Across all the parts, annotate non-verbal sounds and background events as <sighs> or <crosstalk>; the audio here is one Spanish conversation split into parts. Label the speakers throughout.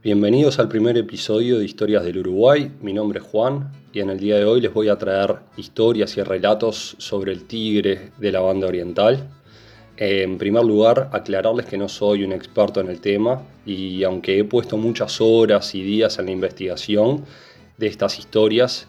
Speaker 1: Bienvenidos al primer episodio de Historias del Uruguay. Mi nombre es Juan y en el día de hoy les voy a traer historias y relatos sobre el tigre de la banda oriental. En primer lugar, aclararles que no soy un experto en el tema y aunque he puesto muchas horas y días en la investigación de estas historias,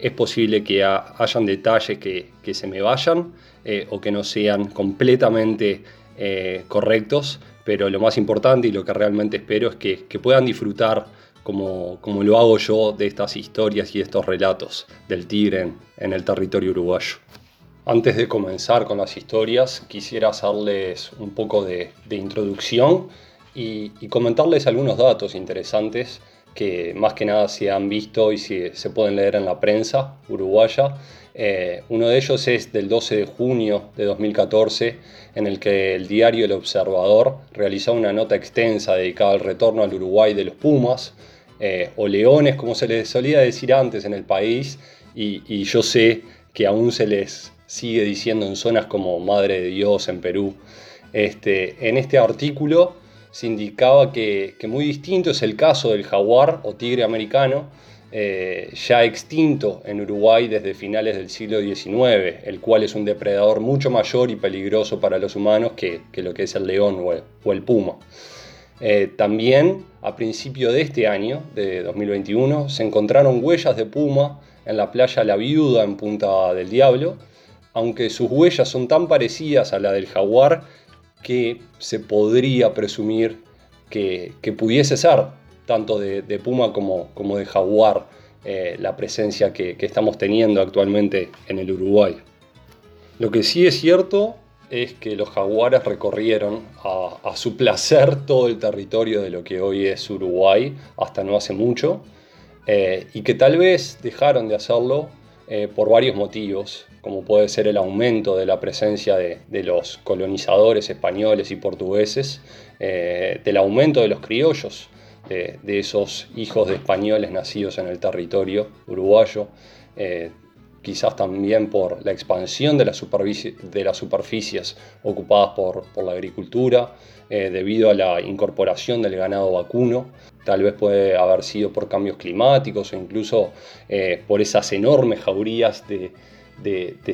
Speaker 1: es posible que hayan detalles que, se me vayan eh, o que no sean completamente eh, correctos, pero lo más importante y lo que realmente espero es que, puedan disfrutar como, como, lo hago yo de estas historias y estos relatos del tigre en, el territorio uruguayo. Antes de comenzar con las historias, quisiera hacerles un poco de, introducción y, comentarles algunos datos interesantes que más que nada se han visto y se, se pueden leer en la prensa uruguaya eh, uno de ellos es del 12 de junio de 2014, en el que el diario El Observador realizó una nota extensa dedicada al retorno al Uruguay de los Pumas, eh, o Leones, como se les solía decir antes en el país, y, yo sé que aún se les sigue diciendo en zonas como Madre de Dios en Perú. Este, en este artículo se indicaba que, que muy distinto es el caso del jaguar o tigre americano, eh, ya extinto en Uruguay desde finales del siglo XIX, el cual es un depredador mucho mayor y peligroso para los humanos que, lo que es el león o el, puma. Eh, también a principio de este año, de 2021, se encontraron huellas de puma en la playa La Viuda en Punta del Diablo, aunque sus huellas son tan parecidas a la del jaguar que se podría presumir que, que pudiese ser tanto de, puma como, como, de jaguar, eh, la presencia que, estamos teniendo actualmente en el Uruguay. Lo que sí es cierto es que los jaguares recorrieron a, su placer todo el territorio de lo que hoy es Uruguay hasta no hace mucho eh, y que tal vez dejaron de hacerlo eh, por varios motivos, como puede ser el aumento de la presencia de, de los colonizadores españoles y portugueses, del aumento de los criollos, de, esos hijos de españoles nacidos en el territorio uruguayo, eh, quizás también por la expansión de, las superficies ocupadas por, la agricultura, eh, debido a la incorporación del ganado vacuno, tal vez puede haber sido por cambios climáticos o incluso eh, por esas enormes jaurías de,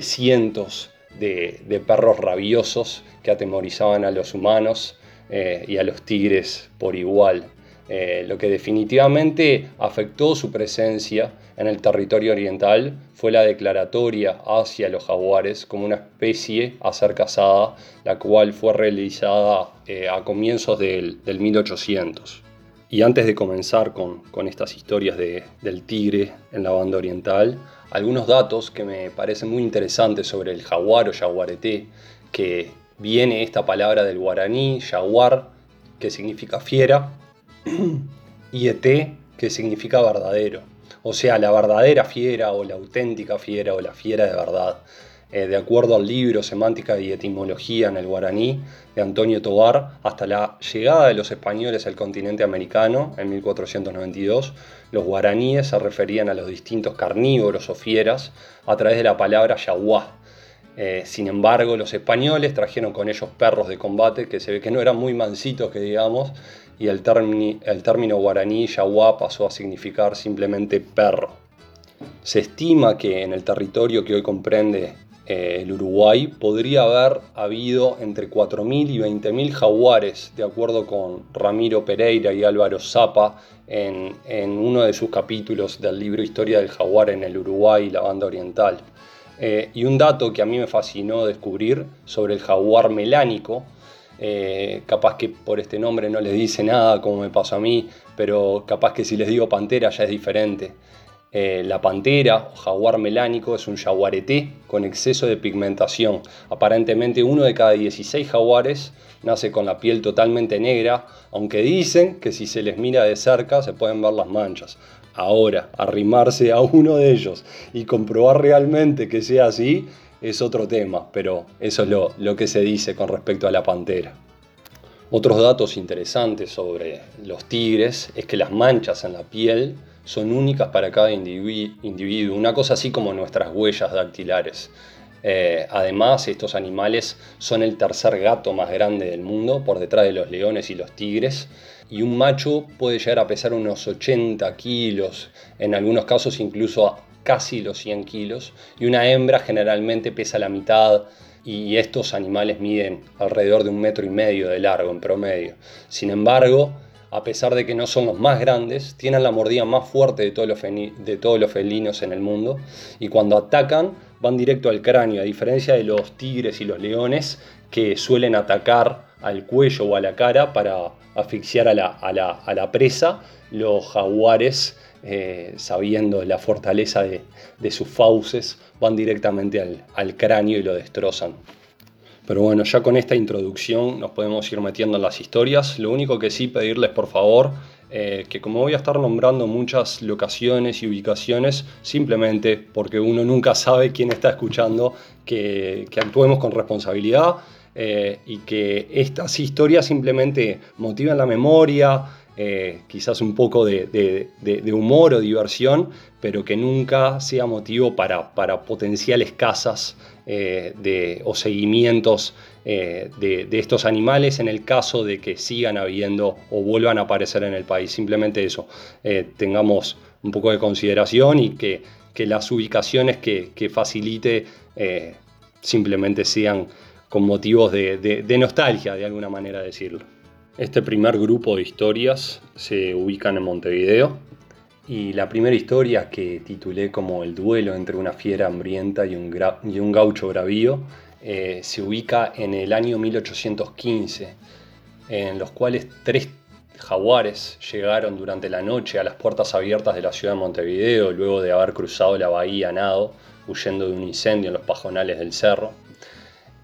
Speaker 1: cientos de, perros rabiosos que atemorizaban a los humanos y a los tigres por igual. Eh, lo que definitivamente afectó su presencia en el territorio oriental fue la declaratoria hacia los jaguares como una especie a ser cazada, la cual fue realizada eh, a comienzos del, 1800. Y antes de comenzar con, estas historias del tigre en la banda oriental, algunos datos que me parecen muy interesantes sobre el jaguar o jaguareté, que viene esta palabra del guaraní, jaguar, que significa fiera, y ET, que significa verdadero. O sea, la verdadera fiera o la auténtica fiera o la fiera de verdad. Eh, de acuerdo al libro Semántica y Etimología en el Guaraní de Antonio Tobar, hasta la llegada de los españoles al continente americano en 1492, los guaraníes se referían a los distintos carnívoros o fieras a través de la palabra yaguá. Eh, sin embargo, los españoles trajeron con ellos perros de combate que se ve que no eran muy mansitos, que digamos, y el, término guaraní yaguá pasó a significar simplemente perro. Se estima que en el territorio que hoy comprende eh, el Uruguay podría haber habido entre 4.000 y 20.000 jaguares, de acuerdo con Ramiro Pereira y Álvaro Zapa en, uno de sus capítulos del libro Historia del Jaguar en el Uruguay y la banda oriental. Eh, y un dato que a mí me fascinó descubrir sobre el jaguar melánico eh, capaz que por este nombre no les dice nada como me pasó a mí, pero capaz que si les digo pantera ya es diferente. Eh, la pantera o jaguar melánico es un jaguareté con exceso de pigmentación. Aparentemente uno de cada 16 jaguares nace con la piel totalmente negra, aunque dicen que si se les mira de cerca se pueden ver las manchas. Ahora, arrimarse a uno de ellos y comprobar realmente que sea así es otro tema, pero eso es lo, que se dice con respecto a la pantera. Otros datos interesantes sobre los tigres es que las manchas en la piel son únicas para cada individuo, una cosa así como nuestras huellas dactilares. Eh, además, estos animales son el tercer gato más grande del mundo, por detrás de los leones y los tigres. Y un macho puede llegar a pesar unos 80 kilos, en algunos casos incluso casi los 100 kilos, y una hembra generalmente pesa la mitad, y estos animales miden alrededor de un metro y medio de largo en promedio. Sin embargo, a pesar de que no son los más grandes, tienen la mordida más fuerte de todos los, de todos los felinos en el mundo, y cuando atacan van directo al cráneo, a diferencia de los tigres y los leones que suelen atacar al cuello o a la cara para asfixiar a la, presa, los jaguares, eh, sabiendo la fortaleza de, sus fauces, van directamente al, al cráneo y lo destrozan. Pero bueno, ya con esta introducción nos podemos ir metiendo en las historias. Lo único que sí pedirles por favor eh, que como voy a estar nombrando muchas locaciones y ubicaciones, simplemente porque uno nunca sabe quién está escuchando, que, actuemos con responsabilidad eh, y que estas historias simplemente motiven la memoria, eh, quizás un poco de, humor o diversión, pero que nunca sea motivo para, potenciales casas o seguimientos eh, de, estos animales en el caso de que sigan habiendo o vuelvan a aparecer en el país. Simplemente eso, eh, tengamos un poco de consideración y que, las ubicaciones que, facilite eh, simplemente sean con motivos de, nostalgia, de alguna manera decirlo. Este primer grupo de historias se ubican en Montevideo, y la primera historia que titulé como El duelo entre una fiera hambrienta y un, gaucho bravío eh, se ubica en el año 1815, en los cuales tres jaguares llegaron durante la noche a las puertas abiertas de la ciudad de Montevideo luego de haber cruzado la bahía nado, huyendo de un incendio en los pajonales del cerro.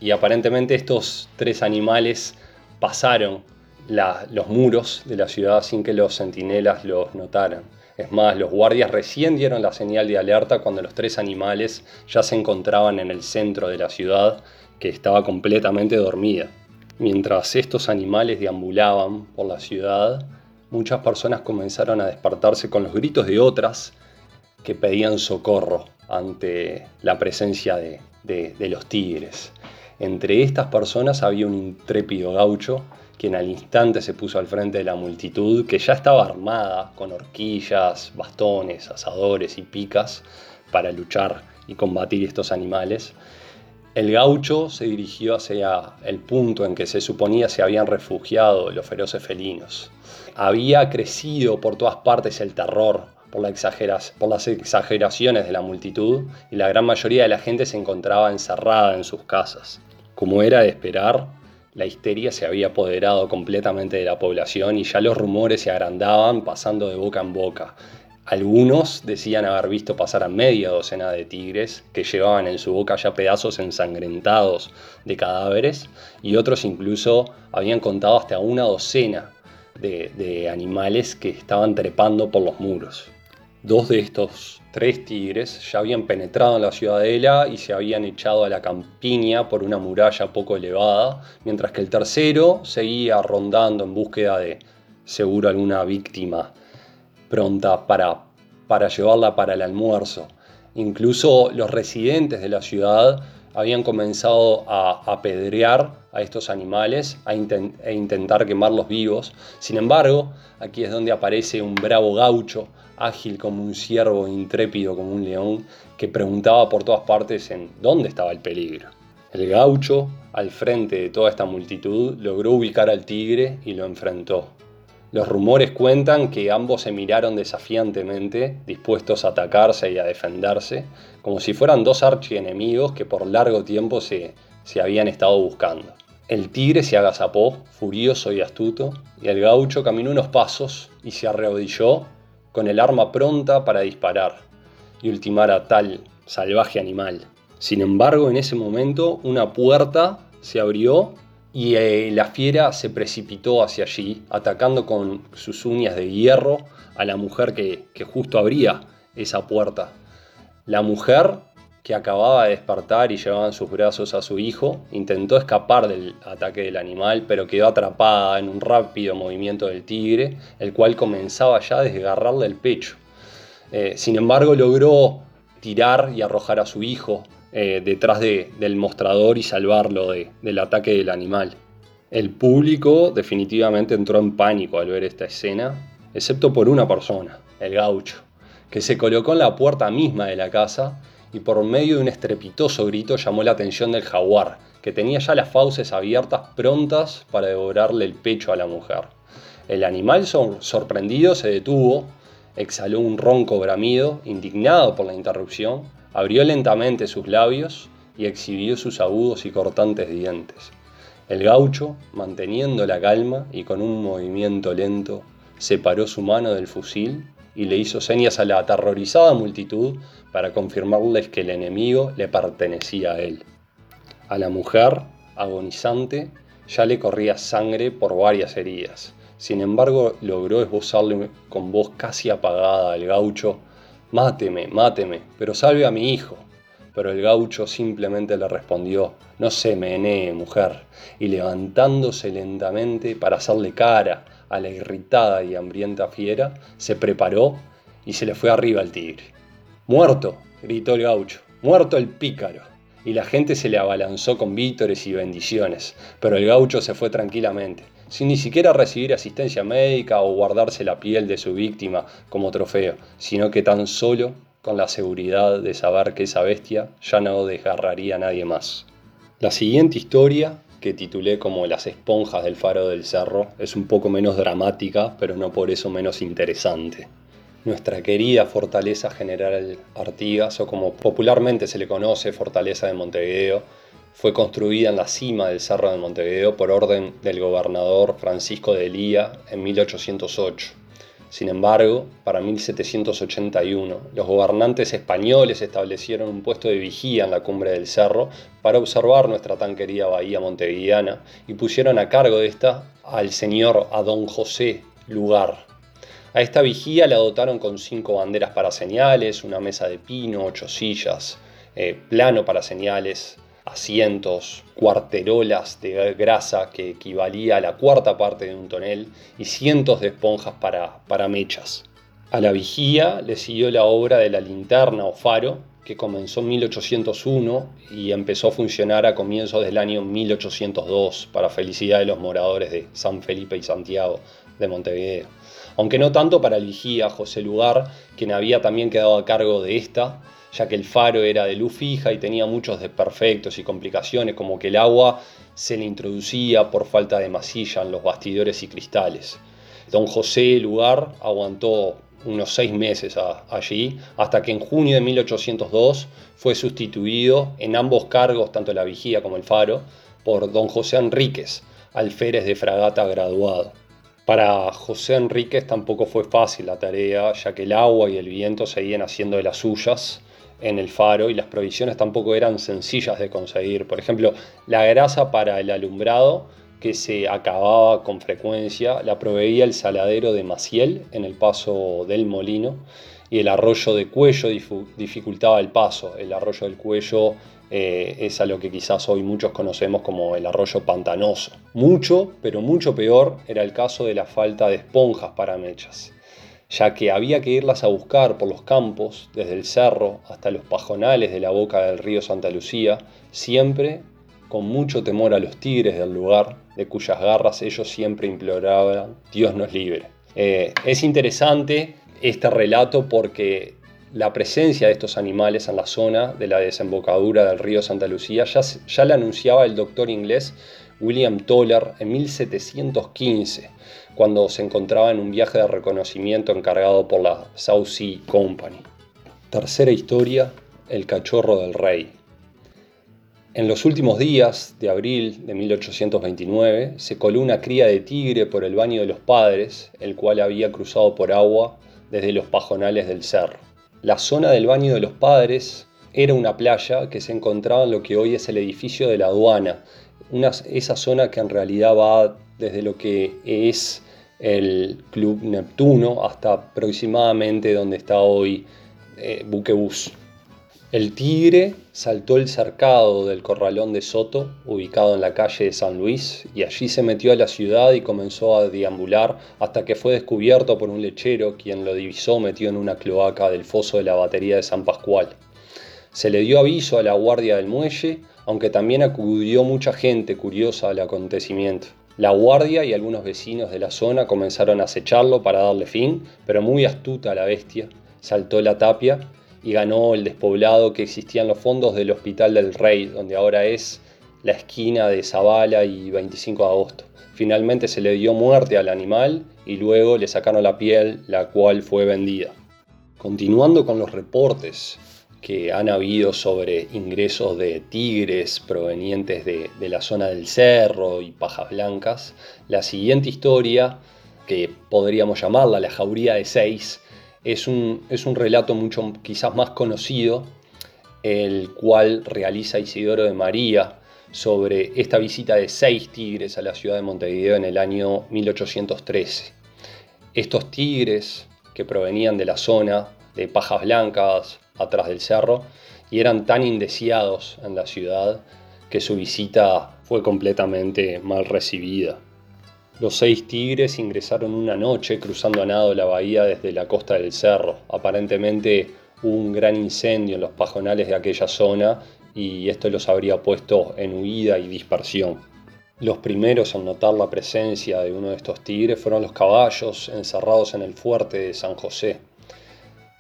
Speaker 1: Y aparentemente estos tres animales pasaron los muros de la ciudad sin que los centinelas los notaran. Es más, los guardias recién dieron la señal de alerta cuando los tres animales ya se encontraban en el centro de la ciudad, que estaba completamente dormida. Mientras estos animales deambulaban por la ciudad, muchas personas comenzaron a despertarse con los gritos de otras que pedían socorro ante la presencia de, de los tigres. Entre estas personas había un intrépido gaucho quien al instante se puso al frente de la multitud que ya estaba armada con horquillas, bastones, asadores y picas para luchar y combatir estos animales. El gaucho se dirigió hacia el punto en que se suponía se habían refugiado los feroces felinos. Había crecido por todas partes el terror por, por las exageraciones de la multitud y la gran mayoría de la gente se encontraba encerrada en sus casas. Como era de esperar, la histeria se había apoderado completamente de la población y ya los rumores se agrandaban pasando de boca en boca. Algunos decían haber visto pasar a media docena de tigres que llevaban en su boca ya pedazos ensangrentados de cadáveres y otros incluso habían contado hasta una docena de animales que estaban trepando por los muros. Dos de estos tres tigres ya habían penetrado en la ciudadela y se habían echado a la campiña por una muralla poco elevada, mientras que el tercero seguía rondando en búsqueda de seguro alguna víctima pronta para, para llevarla para el almuerzo. Incluso los residentes de la ciudad habían comenzado a apedrear a estos animales e intentar quemarlos vivos. Sin embargo, aquí es donde aparece un bravo gaucho ágil como un ciervo, intrépido como un león, que preguntaba por todas partes en dónde estaba el peligro. El gaucho, al frente de toda esta multitud, logró ubicar al tigre y lo enfrentó. Los rumores cuentan que ambos se miraron desafiantemente, dispuestos a atacarse y a defenderse, como si fueran dos archienemigos que por largo tiempo se, se habían estado buscando. El tigre se agazapó, furioso y astuto, y el gaucho caminó unos pasos y se arrodilló con el arma pronta para disparar y ultimar a tal salvaje animal. Sin embargo, en ese momento una puerta se abrió y eh, la fiera se precipitó hacia allí, atacando con sus uñas de hierro a la mujer que, que justo abría esa puerta. La mujer que acababa de despertar y llevaba en sus brazos a su hijo, intentó escapar del ataque del animal, pero quedó atrapada en un rápido movimiento del tigre, el cual comenzaba ya a desgarrarle el pecho. Eh, sin embargo, logró tirar y arrojar a su hijo eh, detrás del mostrador y salvarlo del ataque del animal. El público definitivamente entró en pánico al ver esta escena, excepto por una persona, el gaucho, que se colocó en la puerta misma de la casa y por medio de un estrepitoso grito llamó la atención del jaguar, que tenía ya las fauces abiertas prontas para devorarle el pecho a la mujer. El animal sorprendido se detuvo, exhaló un ronco bramido, indignado por la interrupción, abrió lentamente sus labios y exhibió sus agudos y cortantes dientes. El gaucho, manteniendo la calma y con un movimiento lento, separó su mano del fusil y le hizo señas a la aterrorizada multitud para confirmarles que el enemigo le pertenecía a él. A la mujer, agonizante, ya le corría sangre por varias heridas. Sin embargo, logró esbozarle con voz casi apagada al gaucho, Máteme, máteme, pero salve a mi hijo. Pero el gaucho simplemente le respondió, No se menee, mujer, y levantándose lentamente para hacerle cara a la irritada y hambrienta fiera, se preparó y se le fue arriba al tigre. Muerto, gritó el gaucho, muerto el pícaro y la gente se le abalanzó con vítores y bendiciones, pero el gaucho se fue tranquilamente, sin ni siquiera recibir asistencia médica o guardarse la piel de su víctima como trofeo, sino que tan solo con la seguridad de saber que esa bestia ya no desgarraría a nadie más. La siguiente historia, que titulé como Las esponjas del faro del cerro, es un poco menos dramática, pero no por eso menos interesante. Nuestra querida Fortaleza General Artigas, o como popularmente se le conoce, Fortaleza de Montevideo, fue construida en la cima del Cerro de Montevideo por orden del gobernador Francisco de Elía en 1808. Sin embargo, para 1781, los gobernantes españoles establecieron un puesto de vigía en la cumbre del cerro para observar nuestra tan querida bahía montevideana y pusieron a cargo de esta al señor a don José Lugar, a esta vigía la dotaron con cinco banderas para señales, una mesa de pino, ocho sillas, eh, plano para señales, asientos, cuarterolas de grasa que equivalía a la cuarta parte de un tonel y cientos de esponjas para, para mechas. A la vigía le siguió la obra de la linterna o faro, que comenzó en 1801 y empezó a funcionar a comienzos del año 1802 para felicidad de los moradores de San Felipe y Santiago de Montevideo aunque no tanto para el vigía José Lugar, quien había también quedado a cargo de esta, ya que el faro era de luz fija y tenía muchos desperfectos y complicaciones, como que el agua se le introducía por falta de masilla en los bastidores y cristales. Don José Lugar aguantó unos seis meses allí, hasta que en junio de 1802 fue sustituido en ambos cargos, tanto la vigía como el faro, por don José Enríquez, alférez de fragata graduado. Para José Enríquez tampoco fue fácil la tarea, ya que el agua y el viento seguían haciendo de las suyas en el faro y las provisiones tampoco eran sencillas de conseguir. Por ejemplo, la grasa para el alumbrado, que se acababa con frecuencia, la proveía el saladero de Maciel en el paso del molino y el arroyo de Cuello dificultaba el paso. El arroyo del Cuello eh, es a lo que quizás hoy muchos conocemos como el arroyo pantanoso. Mucho, pero mucho peor era el caso de la falta de esponjas para mechas, ya que había que irlas a buscar por los campos, desde el cerro hasta los pajonales de la boca del río Santa Lucía, siempre con mucho temor a los tigres del lugar, de cuyas garras ellos siempre imploraban, Dios nos libre. Eh, es interesante este relato porque la presencia de estos animales en la zona de la desembocadura del río Santa Lucía ya, ya la anunciaba el doctor inglés William Toller en 1715, cuando se encontraba en un viaje de reconocimiento encargado por la South Sea Company. Tercera historia, el cachorro del rey. En los últimos días de abril de 1829 se coló una cría de tigre por el baño de los padres, el cual había cruzado por agua desde los pajonales del cerro. La zona del baño de los padres era una playa que se encontraba en lo que hoy es el edificio de la aduana, esa zona que en realidad va desde lo que es el Club Neptuno hasta aproximadamente donde está hoy eh, Buquebus. El tigre saltó el cercado del corralón de Soto, ubicado en la calle de San Luis, y allí se metió a la ciudad y comenzó a deambular hasta que fue descubierto por un lechero, quien lo divisó metido en una cloaca del foso de la batería de San Pascual. Se le dio aviso a la guardia del muelle, aunque también acudió mucha gente curiosa al acontecimiento. La guardia y algunos vecinos de la zona comenzaron a acecharlo para darle fin, pero muy astuta la bestia, saltó la tapia y ganó el despoblado que existía en los fondos del Hospital del Rey, donde ahora es la esquina de Zavala y 25 de agosto. Finalmente se le dio muerte al animal y luego le sacaron la piel, la cual fue vendida. Continuando con los reportes que han habido sobre ingresos de tigres provenientes de, la zona del cerro y pajas blancas, la siguiente historia, que podríamos llamarla la jauría de seis, es un, es un relato mucho quizás más conocido, el cual realiza Isidoro de María sobre esta visita de seis tigres a la ciudad de Montevideo en el año 1813. Estos tigres que provenían de la zona de Pajas Blancas, atrás del cerro, y eran tan indeseados en la ciudad que su visita fue completamente mal recibida. Los seis tigres ingresaron una noche cruzando a nado la bahía desde la costa del cerro. Aparentemente hubo un gran incendio en los pajonales de aquella zona y esto los habría puesto en huida y dispersión. Los primeros en notar la presencia de uno de estos tigres fueron los caballos encerrados en el fuerte de San José.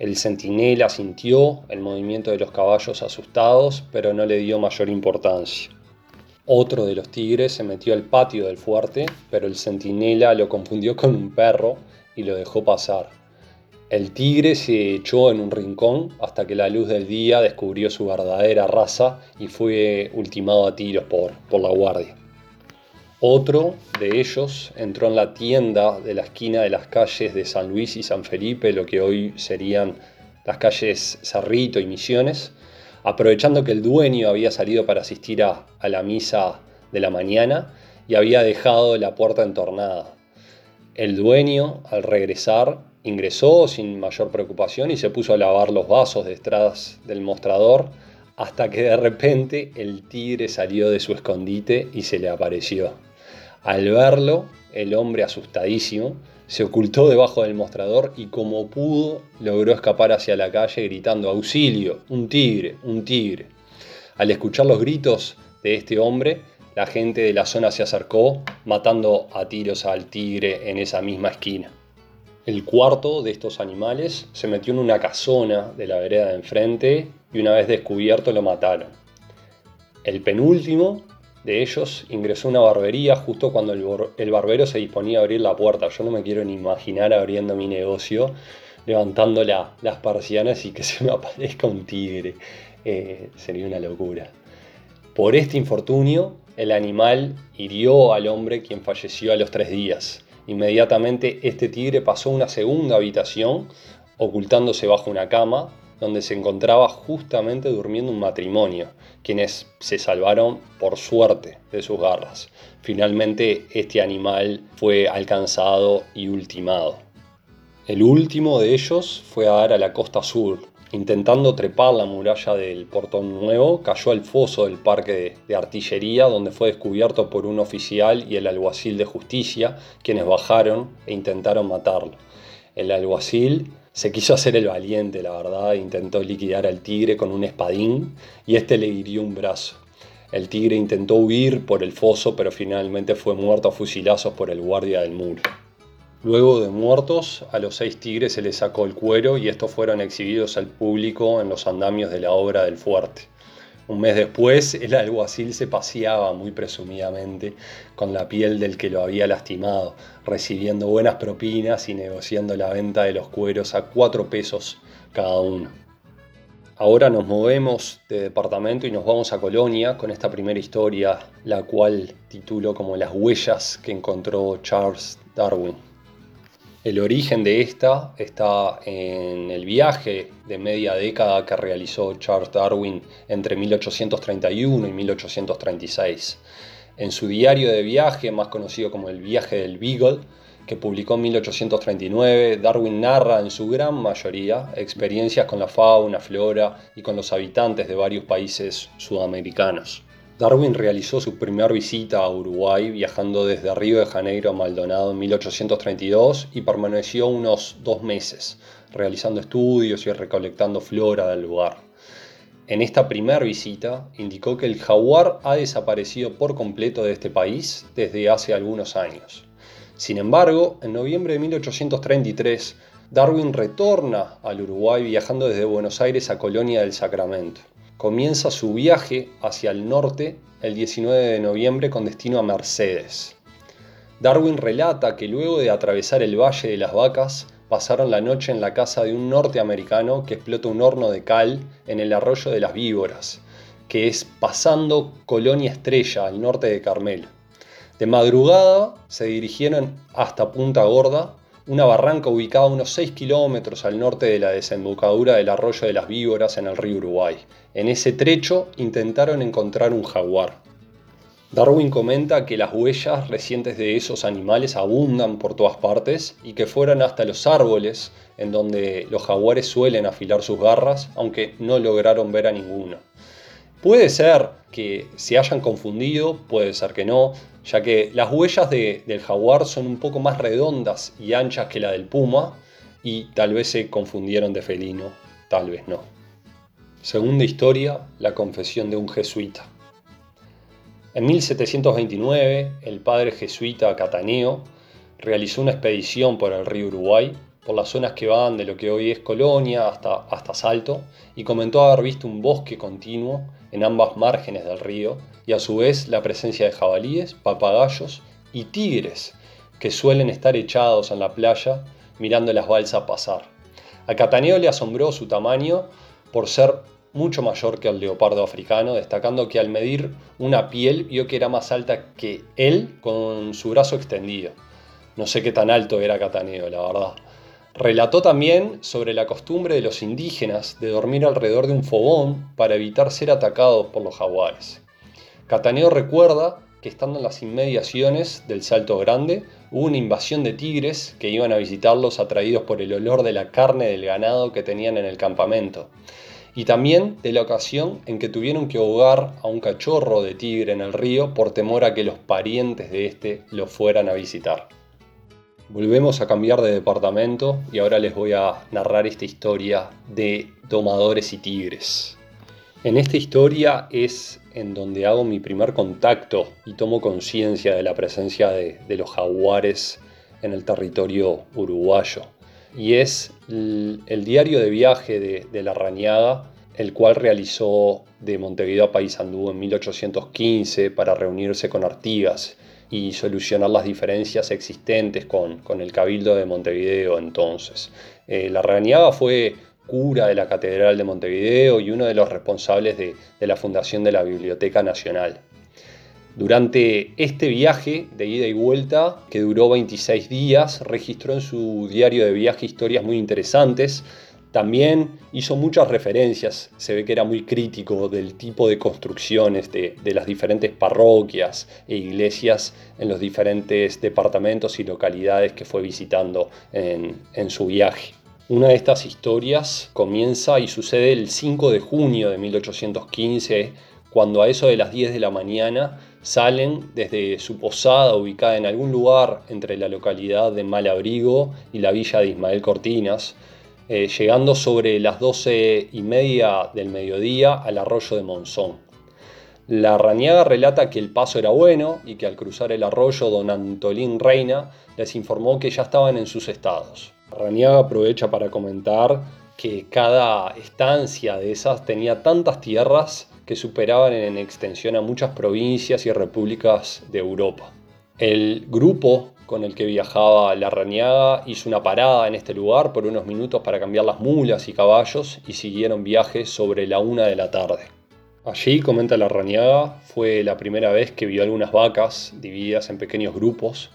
Speaker 1: El centinela sintió el movimiento de los caballos asustados, pero no le dio mayor importancia. Otro de los tigres se metió al patio del fuerte, pero el centinela lo confundió con un perro y lo dejó pasar. El tigre se echó en un rincón hasta que la luz del día descubrió su verdadera raza y fue ultimado a tiros por, por la guardia. Otro de ellos entró en la tienda de la esquina de las calles de San Luis y San Felipe, lo que hoy serían las calles Cerrito y Misiones, aprovechando que el dueño había salido para asistir a, la misa de la mañana y había dejado la puerta entornada. El dueño, al regresar, ingresó sin mayor preocupación y se puso a lavar los vasos detrás del mostrador hasta que de repente el tigre salió de su escondite y se le apareció. Al verlo, el hombre asustadísimo se ocultó debajo del mostrador y como pudo logró escapar hacia la calle gritando auxilio, un tigre, un tigre. Al escuchar los gritos de este hombre, la gente de la zona se acercó, matando a tiros al tigre en esa misma esquina. El cuarto de estos animales se metió en una casona de la vereda de enfrente y una vez descubierto lo mataron. El penúltimo de ellos ingresó una barbería justo cuando el, barbero se disponía a abrir la puerta. Yo no me quiero ni imaginar abriendo mi negocio, levantando las persianas y que <laughs> se me aparezca un tigre. Eh, sería una locura. Por este infortunio, el animal hirió al hombre quien falleció a los tres días. Inmediatamente este tigre pasó a una segunda habitación, ocultándose bajo una cama, donde se encontraba justamente durmiendo un matrimonio, quienes se salvaron por suerte de sus garras. Finalmente este animal fue alcanzado y ultimado. El último de ellos fue a dar a la costa sur. Intentando trepar la muralla del Portón Nuevo, cayó al foso del parque de artillería, donde fue descubierto por un oficial y el alguacil de justicia, quienes bajaron e intentaron matarlo. El alguacil se quiso hacer el valiente, la verdad, intentó liquidar al tigre con un espadín y este le hirió un brazo. El tigre intentó huir por el foso, pero finalmente fue muerto a fusilazos por el guardia del muro. Luego de muertos, a los seis tigres se les sacó el cuero y estos fueron exhibidos al público en los andamios de la obra del fuerte. Un mes después, el alguacil se paseaba muy presumidamente con la piel del que lo había lastimado, recibiendo buenas propinas y negociando la venta de los cueros a cuatro pesos cada uno. Ahora nos movemos de departamento y nos vamos a Colonia con esta primera historia, la cual titulo como Las huellas que encontró Charles Darwin. El origen de esta está en el viaje de media década que realizó Charles Darwin entre 1831 y 1836. En su diario de viaje, más conocido como el viaje del Beagle, que publicó en 1839, Darwin narra en su gran mayoría experiencias con la fauna, flora y con los habitantes de varios países sudamericanos. Darwin realizó su primera visita a Uruguay viajando desde Río de Janeiro a Maldonado en 1832 y permaneció unos dos meses realizando estudios y recolectando flora del lugar. en esta primera visita, indicó que el jaguar ha desaparecido por completo de este país desde hace algunos años. Sin embargo, en noviembre de 1833, Darwin retorna al Uruguay viajando desde Buenos Aires a Colonia del Sacramento. Comienza su viaje hacia el norte el 19 de noviembre con destino a Mercedes. Darwin relata que luego de atravesar el Valle de las Vacas, pasaron la noche en la casa de un norteamericano que explota un horno de cal en el arroyo de las víboras, que es pasando Colonia Estrella al norte de Carmel. De madrugada se dirigieron hasta Punta Gorda, una barranca ubicada a unos 6 kilómetros al norte de la desembocadura del arroyo de las víboras en el río Uruguay. En ese trecho intentaron encontrar un jaguar. Darwin comenta que las huellas recientes de esos animales abundan por todas partes y que fueron hasta los árboles en donde los jaguares suelen afilar sus garras, aunque no lograron ver a ninguno. Puede ser que se hayan confundido, puede ser que no, ya que las huellas del jaguar son un poco más redondas y anchas que la del puma y tal vez se confundieron de felino, tal vez no. Segunda historia, la confesión de un jesuita. En 1729, el padre jesuita Cataneo realizó una expedición por el río Uruguay, por las zonas que van de lo que hoy es Colonia hasta, hasta Salto, y comentó haber visto un bosque continuo en ambas márgenes del río, y a su vez la presencia de jabalíes, papagayos y tigres, que suelen estar echados en la playa mirando las balsas pasar. A Cataneo le asombró su tamaño por ser mucho mayor que el leopardo africano, destacando que al medir una piel vio que era más alta que él con su brazo extendido. No sé qué tan alto era Cataneo, la verdad. Relató también sobre la costumbre de los indígenas de dormir alrededor de un fogón para evitar ser atacados por los jaguares. Cataneo recuerda que estando en las inmediaciones del Salto Grande hubo una invasión de tigres que iban a visitarlos atraídos por el olor de la carne del ganado que tenían en el campamento y también de la ocasión en que tuvieron que ahogar a un cachorro de tigre en el río por temor a que los parientes de este lo fueran a visitar. Volvemos a cambiar de departamento y ahora les voy a narrar esta historia de domadores y tigres. En esta historia es en donde hago mi primer contacto y tomo conciencia de la presencia de, los jaguares en el territorio uruguayo y es el, diario de viaje de, la Rañaga, el cual realizó de Montevideo a Paysandú en 1815 para reunirse con Artigas y solucionar las diferencias existentes con, el Cabildo de Montevideo entonces. Eh, la Rañaga fue cura de la Catedral de Montevideo y uno de los responsables de la fundación de la Biblioteca Nacional. Durante este viaje de ida y vuelta, que duró 26 días, registró en su diario de viaje historias muy interesantes. También hizo muchas referencias, se ve que era muy crítico del tipo de construcciones de, las diferentes parroquias e iglesias en los diferentes departamentos y localidades que fue visitando en, en su viaje. Una de estas historias comienza y sucede el 5 de junio de 1815, cuando a eso de las 10 de la mañana salen desde su posada ubicada en algún lugar entre la localidad de Malabrigo y la villa de Ismael Cortinas, eh, llegando sobre las doce y media del mediodía al arroyo de Monzón. La Rañaga relata que el paso era bueno y que al cruzar el arroyo don Antolín Reina les informó que ya estaban en sus estados. Rañaga aprovecha para comentar que cada estancia de esas tenía tantas tierras que superaban en extensión a muchas provincias y repúblicas de Europa. El grupo con el que viajaba la Rañaga hizo una parada en este lugar por unos minutos para cambiar las mulas y caballos y siguieron viaje sobre la una de la tarde. Allí, comenta la Rañaga, fue la primera vez que vio algunas vacas divididas en pequeños grupos,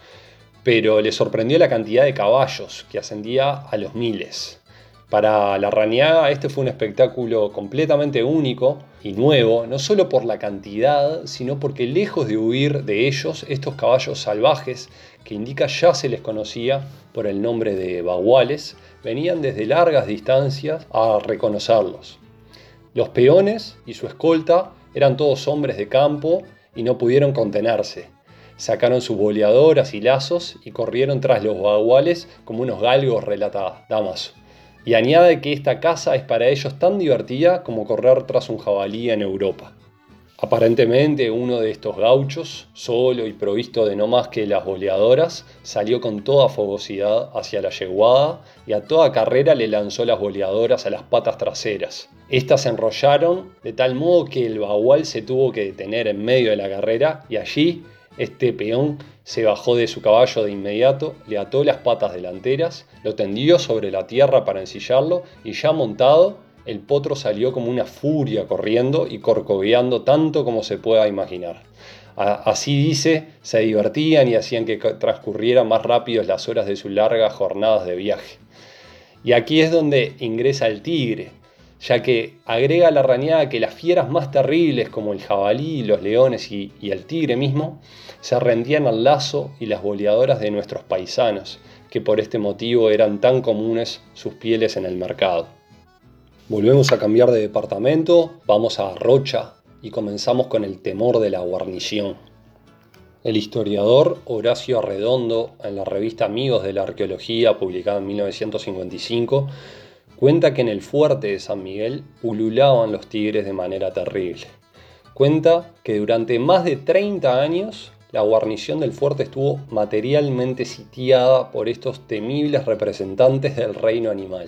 Speaker 1: pero le sorprendió la cantidad de caballos que ascendía a los miles. Para la Rañaga este fue un espectáculo completamente único y nuevo, no solo por la cantidad, sino porque lejos de huir de ellos, estos caballos salvajes, que indica ya se les conocía por el nombre de baguales, venían desde largas distancias a reconocerlos. Los peones y su escolta eran todos hombres de campo y no pudieron contenerse. Sacaron sus boleadoras y lazos y corrieron tras los baguales como unos galgos, relata Damaso y añade que esta caza es para ellos tan divertida como correr tras un jabalí en Europa. Aparentemente uno de estos gauchos, solo y provisto de no más que las boleadoras, salió con toda fogosidad hacia la yeguada y a toda carrera le lanzó las boleadoras a las patas traseras. Estas se enrollaron de tal modo que el bagual se tuvo que detener en medio de la carrera y allí este peón se bajó de su caballo de inmediato, le ató las patas delanteras, lo tendió sobre la tierra para ensillarlo y ya montado el potro salió como una furia corriendo y corcoveando tanto como se pueda imaginar. Así dice, se divertían y hacían que transcurrieran más rápido las horas de sus largas jornadas de viaje. Y aquí es donde ingresa el tigre, ya que agrega la rañada que las fieras más terribles como el jabalí, los leones y, y el tigre mismo se rendían al lazo y las boleadoras de nuestros paisanos, que por este motivo eran tan comunes sus pieles en el mercado. Volvemos a cambiar de departamento, vamos a Rocha y comenzamos con el temor de la guarnición. El historiador Horacio Arredondo, en la revista Amigos de la Arqueología, publicada en 1955, cuenta que en el fuerte de San Miguel ululaban los tigres de manera terrible. Cuenta que durante más de 30 años la guarnición del fuerte estuvo materialmente sitiada por estos temibles representantes del reino animal.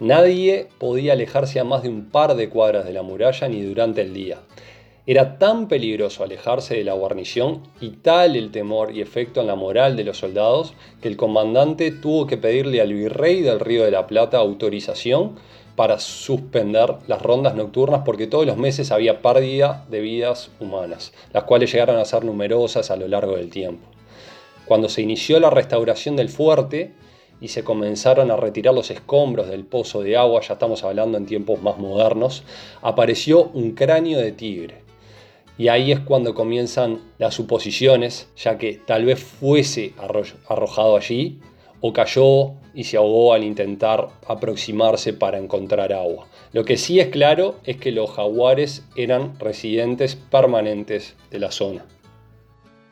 Speaker 1: Nadie podía alejarse a más de un par de cuadras de la muralla ni durante el día. Era tan peligroso alejarse de la guarnición y tal el temor y efecto en la moral de los soldados que el comandante tuvo que pedirle al virrey del Río de la Plata autorización para suspender las rondas nocturnas porque todos los meses había pérdida de vidas humanas, las cuales llegaron a ser numerosas a lo largo del tiempo. Cuando se inició la restauración del fuerte, y se comenzaron a retirar los escombros del pozo de agua, ya estamos hablando en tiempos más modernos, apareció un cráneo de tigre. Y ahí es cuando comienzan las suposiciones, ya que tal vez fuese arrojado allí o cayó y se ahogó al intentar aproximarse para encontrar agua. Lo que sí es claro es que los jaguares eran residentes permanentes de la zona.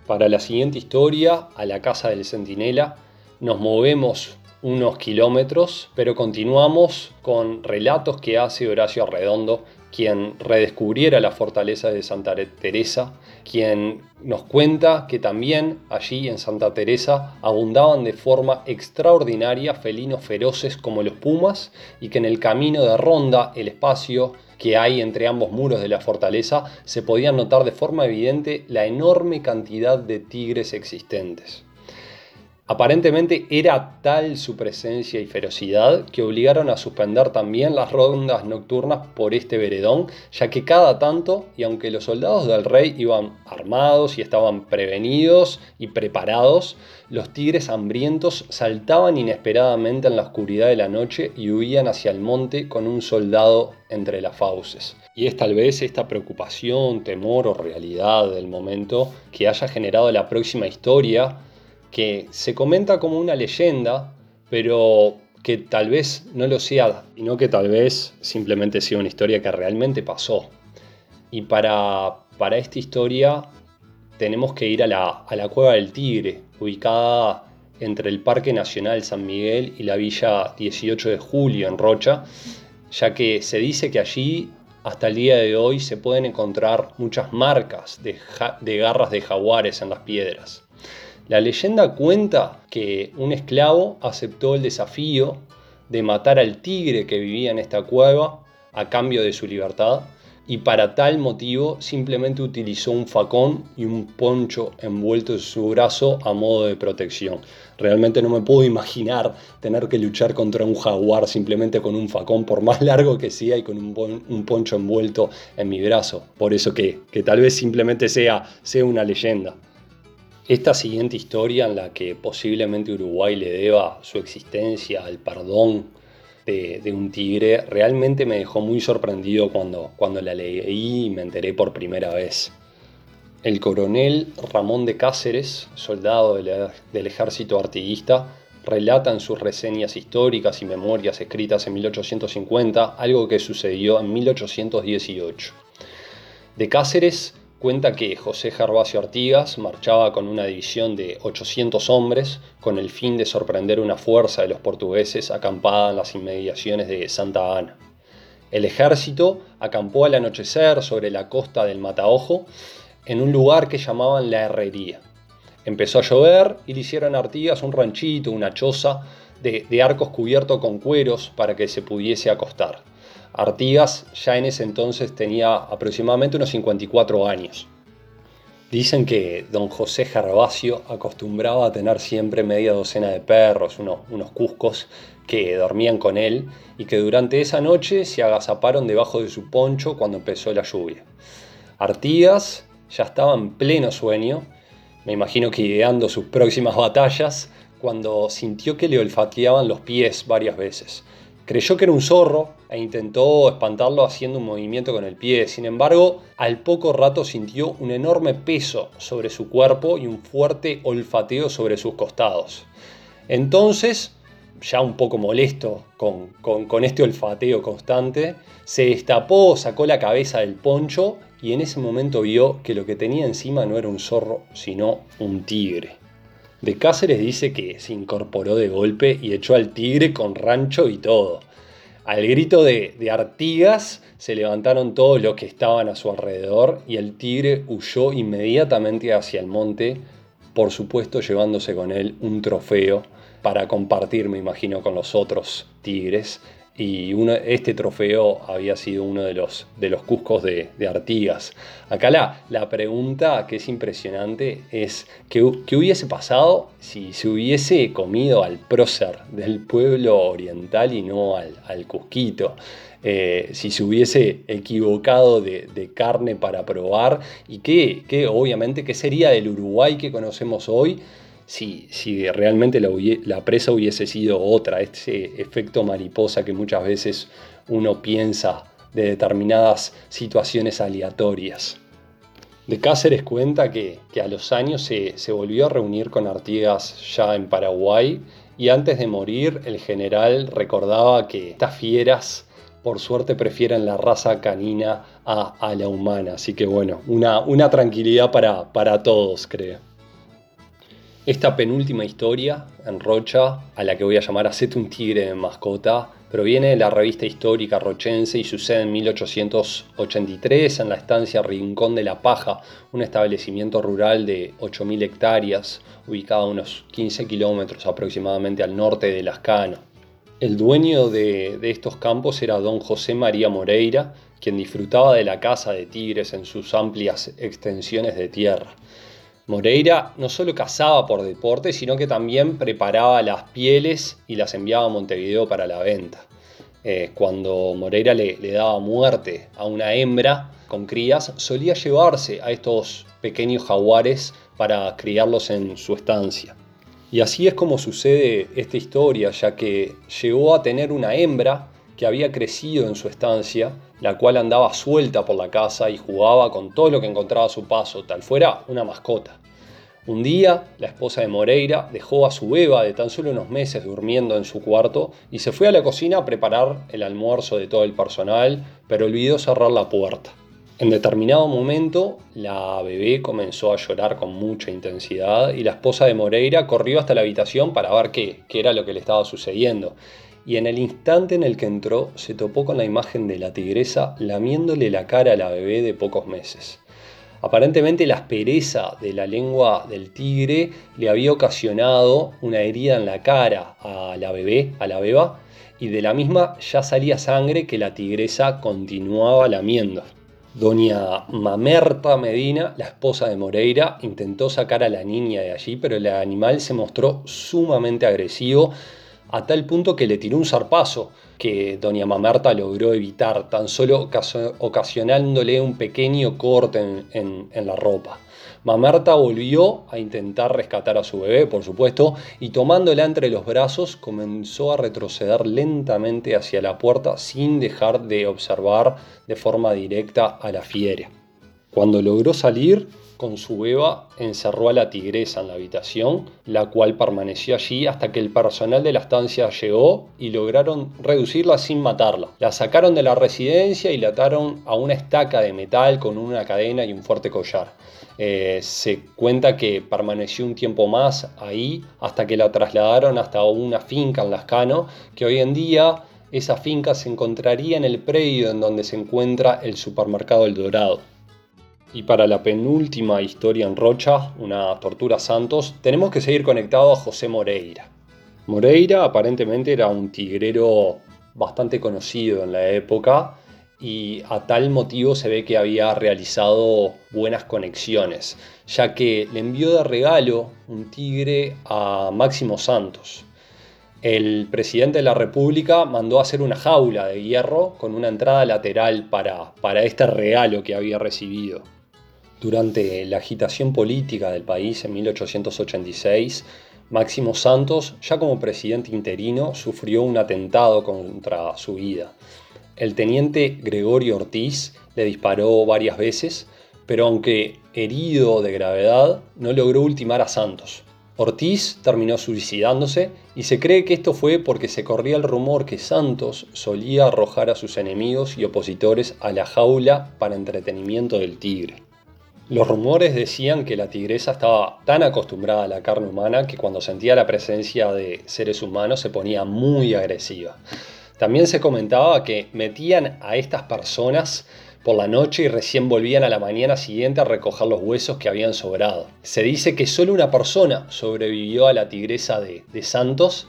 Speaker 1: Para la siguiente historia, a la casa del centinela, nos movemos unos kilómetros, pero continuamos con relatos que hace Horacio Arredondo, quien redescubriera la fortaleza de Santa Teresa, quien nos cuenta que también allí en Santa Teresa abundaban de forma extraordinaria felinos feroces como los pumas y que en el camino de ronda, el espacio que hay entre ambos muros de la fortaleza, se podía notar de forma evidente la enorme cantidad de tigres existentes. Aparentemente era tal su presencia y ferocidad que obligaron a suspender también las rondas nocturnas por este veredón, ya que cada tanto, y aunque los soldados del rey iban armados y estaban prevenidos y preparados, los tigres hambrientos saltaban inesperadamente en la oscuridad de la noche y huían hacia el monte con un soldado entre las fauces. Y es tal vez esta preocupación, temor o realidad del momento que haya generado la próxima historia que se comenta como una leyenda, pero que tal vez no lo sea, sino que tal vez simplemente sea una historia que realmente pasó. Y para, para esta historia tenemos que ir a la, a la Cueva del Tigre, ubicada entre el Parque Nacional San Miguel y la Villa 18 de Julio en Rocha, ya que se dice que allí hasta el día de hoy se pueden encontrar muchas marcas de, de garras de jaguares en las piedras. La leyenda cuenta que un esclavo aceptó el desafío de matar al tigre que vivía en esta cueva a cambio de su libertad y para tal motivo simplemente utilizó un facón y un poncho envuelto en su brazo a modo de protección. Realmente no me puedo imaginar tener que luchar contra un jaguar simplemente con un facón, por más largo que sea, y con un, poncho envuelto en mi brazo. Por eso que, que tal vez simplemente sea, sea una leyenda. Esta siguiente historia en la que posiblemente Uruguay le deba su existencia al perdón de, un tigre, realmente me dejó muy sorprendido cuando, cuando la leí y me enteré por primera vez. El coronel Ramón de Cáceres, soldado del ejército artiguista, relata en sus reseñas históricas y memorias escritas en 1850 algo que sucedió en 1818. De Cáceres cuenta que José Gervasio Artigas marchaba con una división de 800 hombres con el fin de sorprender una fuerza de los portugueses acampada en las inmediaciones de Santa Ana. El ejército acampó al anochecer sobre la costa del Mataojo en un lugar que llamaban la Herrería. Empezó a llover y le hicieron a Artigas un ranchito, una choza de, de arcos cubierto con cueros para que se pudiese acostar. Artigas ya en ese entonces tenía aproximadamente unos 54 años. Dicen que don José Gervasio acostumbraba a tener siempre media docena de perros, unos, unos cuscos, que dormían con él y que durante esa noche se agazaparon debajo de su poncho cuando empezó la lluvia. Artigas ya estaba en pleno sueño, me imagino que ideando sus próximas batallas, cuando sintió que le olfateaban los pies varias veces. Creyó que era un zorro e intentó espantarlo haciendo un movimiento con el pie. Sin embargo, al poco rato sintió un enorme peso sobre su cuerpo y un fuerte olfateo sobre sus costados. Entonces, ya un poco molesto con, este olfateo constante, se destapó, sacó la cabeza del poncho y en ese momento vio que lo que tenía encima no era un zorro, sino un tigre. De Cáceres dice que se incorporó de golpe y echó al tigre con rancho y todo. Al grito de, de, Artigas se levantaron todos los que estaban a su alrededor y el tigre huyó inmediatamente hacia el monte, por supuesto llevándose con él un trofeo para compartir, me imagino, con los otros tigres y este trofeo había sido uno de los, de los cuscos de, Artigas. Acá la, la, pregunta que es impresionante es ¿qué, hubiese pasado si se hubiese comido al prócer del pueblo oriental y no al, cusquito? Eh, si se hubiese equivocado de, carne para probar y qué, qué, obviamente qué sería del Uruguay que conocemos hoy si, realmente la, presa hubiese sido otra, ese efecto mariposa que muchas veces uno piensa de determinadas situaciones aleatorias. De Cáceres cuenta que, a los años se, se, volvió a reunir con Artigas ya en Paraguay y antes de morir el general recordaba que estas fieras por suerte prefieren la raza canina a, la humana. Así que bueno, una, una tranquilidad para, para todos creo. Esta penúltima historia en Rocha, a la que voy a llamar Hacete un tigre de mascota, proviene de la revista histórica rochense y sucede en 1883 en la estancia Rincón de la Paja, un establecimiento rural de 8.000 hectáreas, ubicado a unos 15 kilómetros aproximadamente al norte de Lascano. El dueño de, de estos campos era don José María Moreira, quien disfrutaba de la caza de tigres en sus amplias extensiones de tierra. Moreira no solo cazaba por deporte, sino que también preparaba las pieles y las enviaba a Montevideo para la venta. Eh, cuando Moreira le, le, daba muerte a una hembra con crías, solía llevarse a estos pequeños jaguares para criarlos en su estancia. Y así es como sucede esta historia, ya que llegó a tener una hembra que había crecido en su estancia, la cual andaba suelta por la casa y jugaba con todo lo que encontraba a su paso, tal fuera una mascota. Un día, la esposa de Moreira dejó a su beba de tan solo unos meses durmiendo en su cuarto y se fue a la cocina a preparar el almuerzo de todo el personal, pero olvidó cerrar la puerta. En determinado momento, la bebé comenzó a llorar con mucha intensidad y la esposa de Moreira corrió hasta la habitación para ver qué, qué era lo que le estaba sucediendo y en el instante en el que entró se topó con la imagen de la tigresa lamiéndole la cara a la bebé de pocos meses. Aparentemente la aspereza de la lengua del tigre le había ocasionado una herida en la cara a la bebé, a la beba, y de la misma ya salía sangre que la tigresa continuaba lamiendo. Doña Mamerta Medina, la esposa de Moreira, intentó sacar a la niña de allí, pero el animal se mostró sumamente agresivo, a tal punto que le tiró un zarpazo que doña Mamerta logró evitar, tan solo ocasionándole un pequeño corte en, la ropa. Mamerta volvió a intentar rescatar a su bebé, por supuesto, y tomándola entre los brazos comenzó a retroceder lentamente hacia la puerta sin dejar de observar de forma directa a la fiera. Cuando logró salir, con su beba encerró a la tigresa en la habitación, la cual permaneció allí hasta que el personal de la estancia llegó y lograron reducirla sin matarla. La sacaron de la residencia y la ataron a una estaca de metal con una cadena y un fuerte collar. Eh, se cuenta que permaneció un tiempo más ahí hasta que la trasladaron hasta una finca en Lascano, que hoy en día esa finca se encontraría en el predio en donde se encuentra el supermercado El Dorado. Y para la penúltima historia en Rocha, una tortura Santos, tenemos que seguir conectados a José Moreira. Moreira aparentemente era un tigrero bastante conocido en la época y a tal motivo se ve que había realizado buenas conexiones, ya que le envió de regalo un tigre a Máximo Santos. El presidente de la República mandó hacer una jaula de hierro con una entrada lateral para, para este regalo que había recibido. Durante la agitación política del país en 1886, Máximo Santos, ya como presidente interino, sufrió un atentado contra su vida. El teniente Gregorio Ortiz le disparó varias veces, pero aunque herido de gravedad, no logró ultimar a Santos. Ortiz terminó suicidándose y se cree que esto fue porque se corría el rumor que Santos solía arrojar a sus enemigos y opositores a la jaula para entretenimiento del tigre. Los rumores decían que la tigresa estaba tan acostumbrada a la carne humana que cuando sentía la presencia de seres humanos se ponía muy agresiva. También se comentaba que metían a estas personas por la noche y recién volvían a la mañana siguiente a recoger los huesos que habían sobrado. Se dice que solo una persona sobrevivió a la tigresa de, de Santos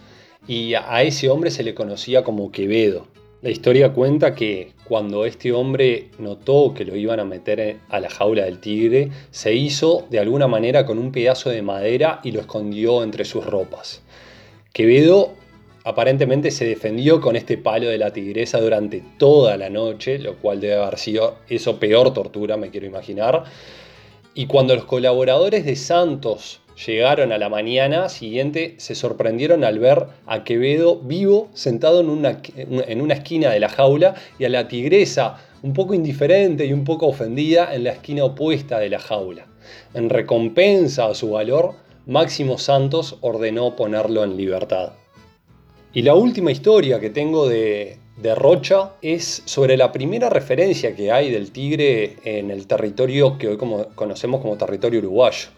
Speaker 1: y a ese hombre se le conocía como Quevedo. La historia cuenta que cuando este hombre notó que lo iban a meter a la jaula del tigre, se hizo de alguna manera con un pedazo de madera y lo escondió entre sus ropas. Quevedo aparentemente se defendió con este palo de la tigresa durante toda la noche, lo cual debe haber sido eso peor tortura, me quiero imaginar. Y cuando los colaboradores de Santos Llegaron a la mañana siguiente, se sorprendieron al ver a Quevedo vivo sentado en una, en una esquina de la jaula y a la tigresa un poco indiferente y un poco ofendida en la esquina opuesta de la jaula. En recompensa a su valor, Máximo Santos ordenó ponerlo en libertad. Y la última historia que tengo de, de Rocha es sobre la primera referencia que hay del tigre en el territorio que hoy como, conocemos como territorio uruguayo.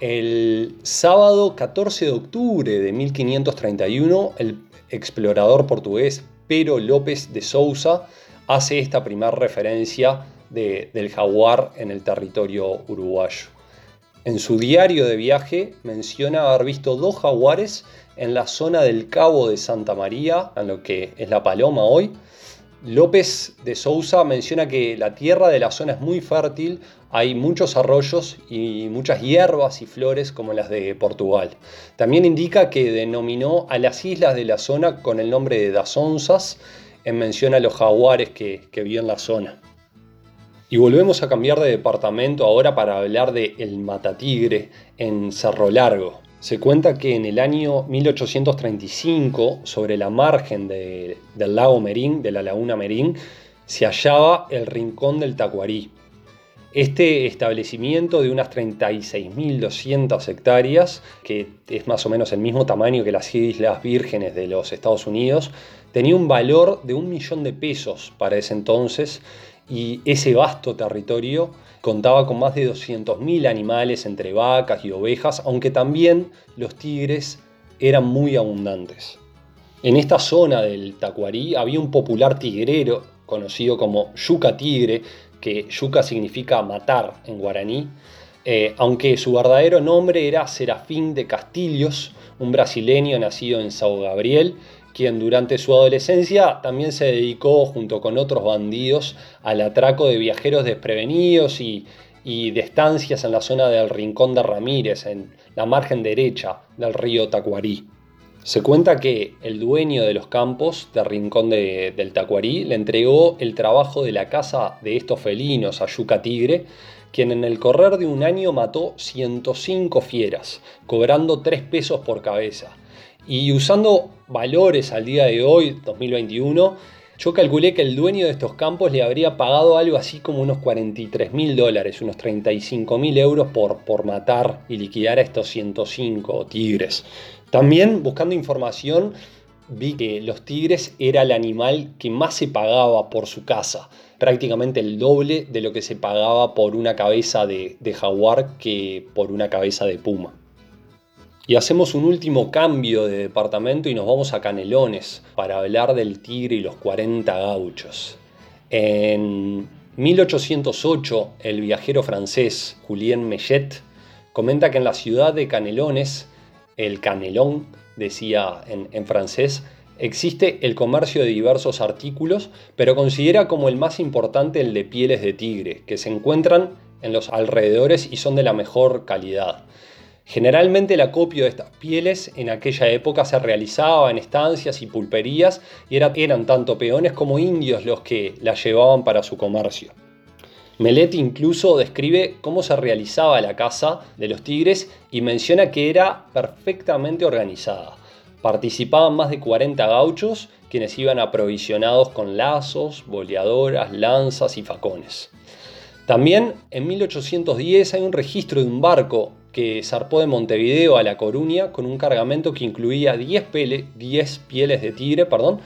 Speaker 1: El sábado 14 de octubre de 1531, el explorador portugués Pero López de Sousa hace esta primera referencia del jaguar en el territorio uruguayo. En su diario de viaje menciona haber visto dos jaguares en la zona del Cabo de Santa María, en lo que es la Paloma hoy, López de Sousa menciona que la tierra de la zona es muy fértil, hay muchos arroyos y muchas hierbas y flores como las de Portugal. También indica que denominó a las islas de la zona con el nombre de Dazonzas en mención a los jaguares que, que en la zona. Y volvemos a cambiar de departamento ahora para hablar de El Matatigre en Cerro Largo. Se cuenta que en el año 1835, sobre la margen del lago Merín, de la laguna Merín, se hallaba el Rincón del Tacuarí. Este establecimiento de unas 36.200 hectáreas, que es más o menos el mismo tamaño que las Islas Vírgenes de los Estados Unidos, tenía un valor de un millón de pesos para ese entonces y ese vasto territorio contaba con más de 200.000 animales entre vacas y ovejas, aunque también los tigres eran muy abundantes. En esta zona del Tacuarí había un popular tigrero conocido como Yuca Tigre, que Yuca significa matar en guaraní, eh, aunque su verdadero nombre era Serafín de Castillos, un brasileño nacido en Sao Gabriel quien durante su adolescencia también se dedicó junto con otros bandidos al atraco de viajeros desprevenidos y, de estancias en la zona del Rincón de Ramírez, en la margen derecha del río Tacuarí. Se cuenta que el dueño de los campos del Rincón del Tacuarí le entregó el trabajo de la casa de estos felinos a Yuca Tigre, quien en el correr de un año mató 105 fieras, cobrando 3 pesos por cabeza y usando valores al día de hoy, 2021, Yo calculé que el dueño de estos campos le habría pagado algo así como unos 43 mil dólares, unos 35 mil euros por, por matar y liquidar a estos 105 tigres. También buscando información vi que los tigres era el animal que más se pagaba por su caza, prácticamente el doble de lo que se pagaba por una cabeza de jaguar que por una cabeza de puma. Y hacemos un último cambio de departamento y nos vamos a Canelones para hablar del tigre y los 40 gauchos. En 1808, el viajero francés Julien Mellet comenta que en la ciudad de Canelones, el Canelón, decía en, en francés, existe el comercio de diversos artículos, pero considera como el más importante el de pieles de tigre, que se encuentran en los alrededores y son de la mejor calidad. Generalmente el acopio de estas pieles en aquella época se realizaba en estancias y pulperías y eran tanto peones como indios los que la llevaban para su comercio. Melet incluso describe cómo se realizaba la caza de los tigres y menciona que era perfectamente organizada. Participaban más de 40 gauchos quienes iban aprovisionados con lazos, boleadoras, lanzas y facones. También en 1810 hay un registro de un barco que zarpó de Montevideo a La Coruña con un cargamento que incluía 10, pieles de tigre, perdón,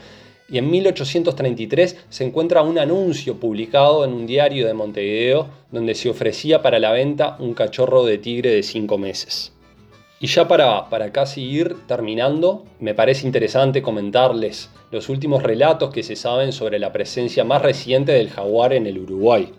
Speaker 1: y en 1833 se encuentra un anuncio publicado en un diario de Montevideo donde se ofrecía para la venta un cachorro de tigre de 5 meses. Y ya para, para casi ir terminando, me parece interesante comentarles los últimos relatos que se saben sobre la presencia más reciente del jaguar en el Uruguay.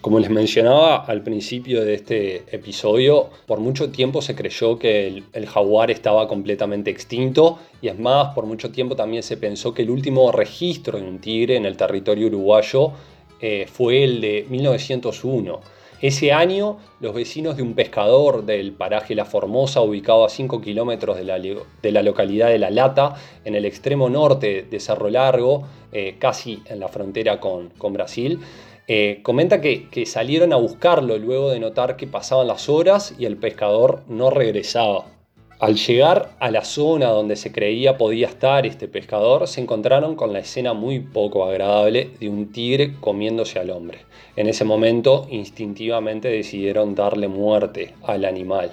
Speaker 1: Como les mencionaba al principio de este episodio, por mucho tiempo se creyó que el, jaguar estaba completamente extinto y es más, por mucho tiempo también se pensó que el último registro de un tigre en el territorio uruguayo eh, fue el de 1901. Ese año, los vecinos de un pescador del paraje La Formosa, ubicado a 5 kilómetros de la, localidad de La Lata, en el extremo norte de Cerro Largo, eh, casi en la frontera con, con Brasil, eh, comenta que, salieron a buscarlo luego de notar que pasaban las horas y el pescador no regresaba. Al llegar a la zona donde se creía podía estar este pescador, se encontraron con la escena muy poco agradable de un tigre comiéndose al hombre. En ese momento, instintivamente decidieron darle muerte al animal.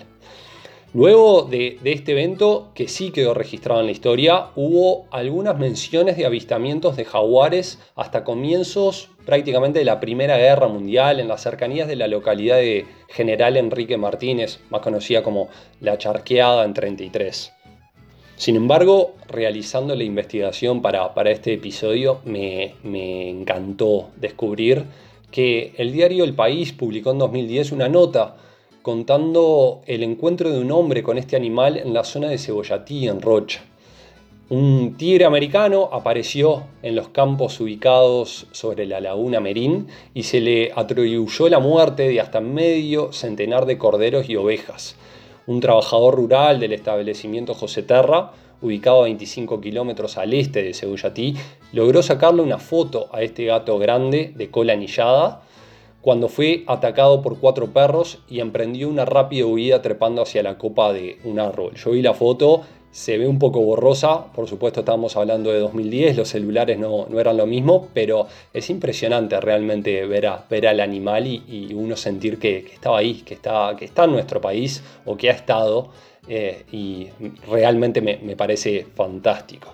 Speaker 1: Luego de, este evento, que sí quedó registrado en la historia, hubo algunas menciones de avistamientos de jaguares hasta comienzos prácticamente de la Primera Guerra Mundial en las cercanías de la localidad de General Enrique Martínez, más conocida como La Charqueada en 33. Sin embargo, realizando la investigación para, este episodio, me, me encantó descubrir que el diario El País publicó en 2010 una nota contando el encuentro de un hombre con este animal en la zona de Cebollatí, en Rocha. Un tigre americano apareció en los campos ubicados sobre la laguna Merín y se le atribuyó la muerte de hasta medio centenar de corderos y ovejas. Un trabajador rural del establecimiento José Terra, ubicado a 25 kilómetros al este de Cebollatí, logró sacarle una foto a este gato grande de cola anillada cuando fue atacado por cuatro perros y emprendió una rápida huida trepando hacia la copa de un árbol. Yo vi la foto, se ve un poco borrosa, por supuesto estábamos hablando de 2010, los celulares no, eran lo mismo, pero es impresionante realmente ver, ver al animal y, uno sentir que, estaba ahí, que está, que está en nuestro país o que ha estado eh, y realmente me parece fantástico.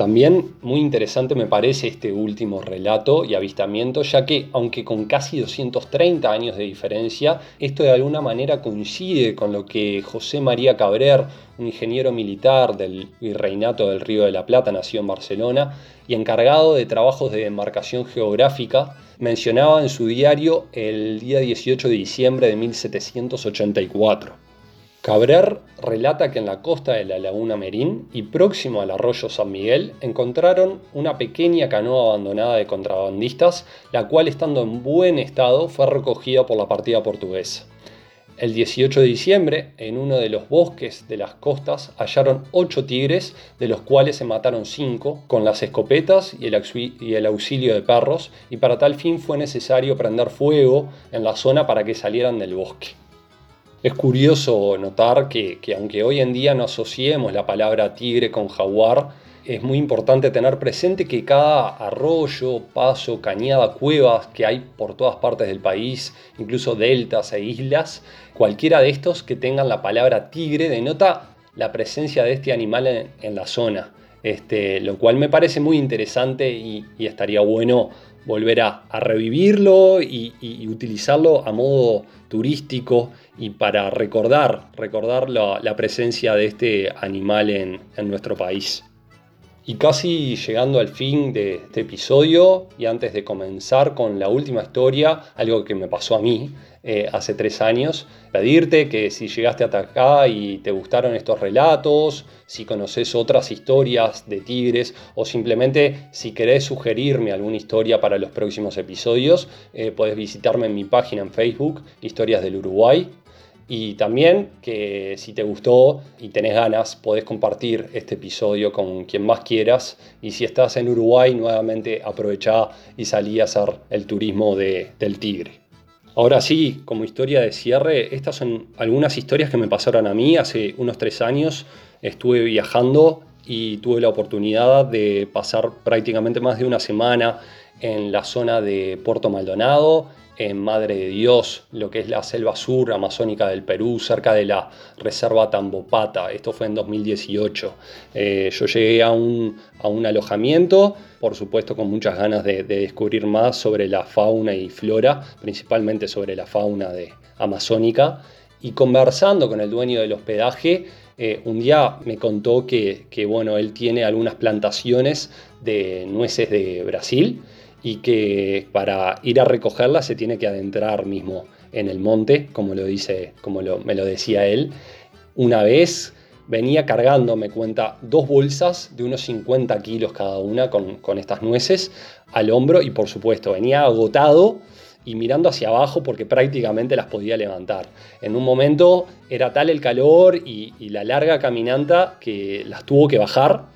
Speaker 1: También muy interesante me parece este último relato y avistamiento, ya que aunque con casi 230 años de diferencia, esto de alguna manera coincide con lo que José María Cabrer, un ingeniero militar del Virreinato del Río de la Plata, nació en Barcelona y encargado de trabajos de demarcación geográfica, mencionaba en su diario el día 18 de diciembre de 1784. Cabrer relata que en la costa de la laguna Merín y próximo al arroyo San Miguel encontraron una pequeña canoa abandonada de contrabandistas, la cual estando en buen estado fue recogida por la partida portuguesa. El 18 de diciembre, en uno de los bosques de las costas, hallaron ocho tigres, de los cuales se mataron cinco, con las escopetas y el auxilio de perros, y para tal fin fue necesario prender fuego en la zona para que salieran del bosque. Es curioso notar que, aunque hoy en día no asociemos la palabra tigre con jaguar, es muy importante tener presente que cada arroyo, paso, cañada, cuevas que hay por todas partes del país, incluso deltas e islas, cualquiera de estos que tengan la palabra tigre denota la presencia de este animal en, la zona. Este, lo cual me parece muy interesante y, estaría bueno volver a, revivirlo y, utilizarlo a modo turístico y para recordar, recordar la, presencia de este animal en nuestro país. Y casi llegando al fin de este episodio y antes de comenzar con la última historia, algo que me pasó a mí eh, hace tres años, pedirte que si llegaste hasta acá y te gustaron estos relatos, si conoces otras historias de tigres o simplemente si querés sugerirme alguna historia para los próximos episodios, eh, puedes visitarme en mi página en Facebook, Historias del Uruguay, y también que si te gustó y tenés ganas, podés compartir este episodio con quien más quieras. Y si estás en Uruguay, nuevamente aprovechá y salí a hacer el turismo del tigre. Ahora sí, como historia de cierre, estas son algunas historias que me pasaron a mí hace unos tres años. Estuve viajando y tuve la oportunidad de pasar prácticamente más de una semana en la zona de Puerto Maldonado en Madre de Dios, lo que es la selva sur amazónica del Perú, cerca de la reserva Tambopata. Esto fue en 2018. Eh, yo llegué a un, alojamiento, por supuesto con muchas ganas de, descubrir más sobre la fauna y flora, principalmente sobre la fauna de, amazónica. Y conversando con el dueño del hospedaje, eh, un día me contó que, que, bueno, él tiene algunas plantaciones de nueces de Brasil y que para ir a recogerla se tiene que adentrar mismo en el monte, como lo dice, como me lo decía él. Una vez venía cargando, me cuenta, dos bolsas de unos 50 kilos cada una con, con estas nueces al hombro y por supuesto venía agotado y mirando hacia abajo porque prácticamente las podía levantar. En un momento era tal el calor y, y la larga caminanta que las tuvo que bajar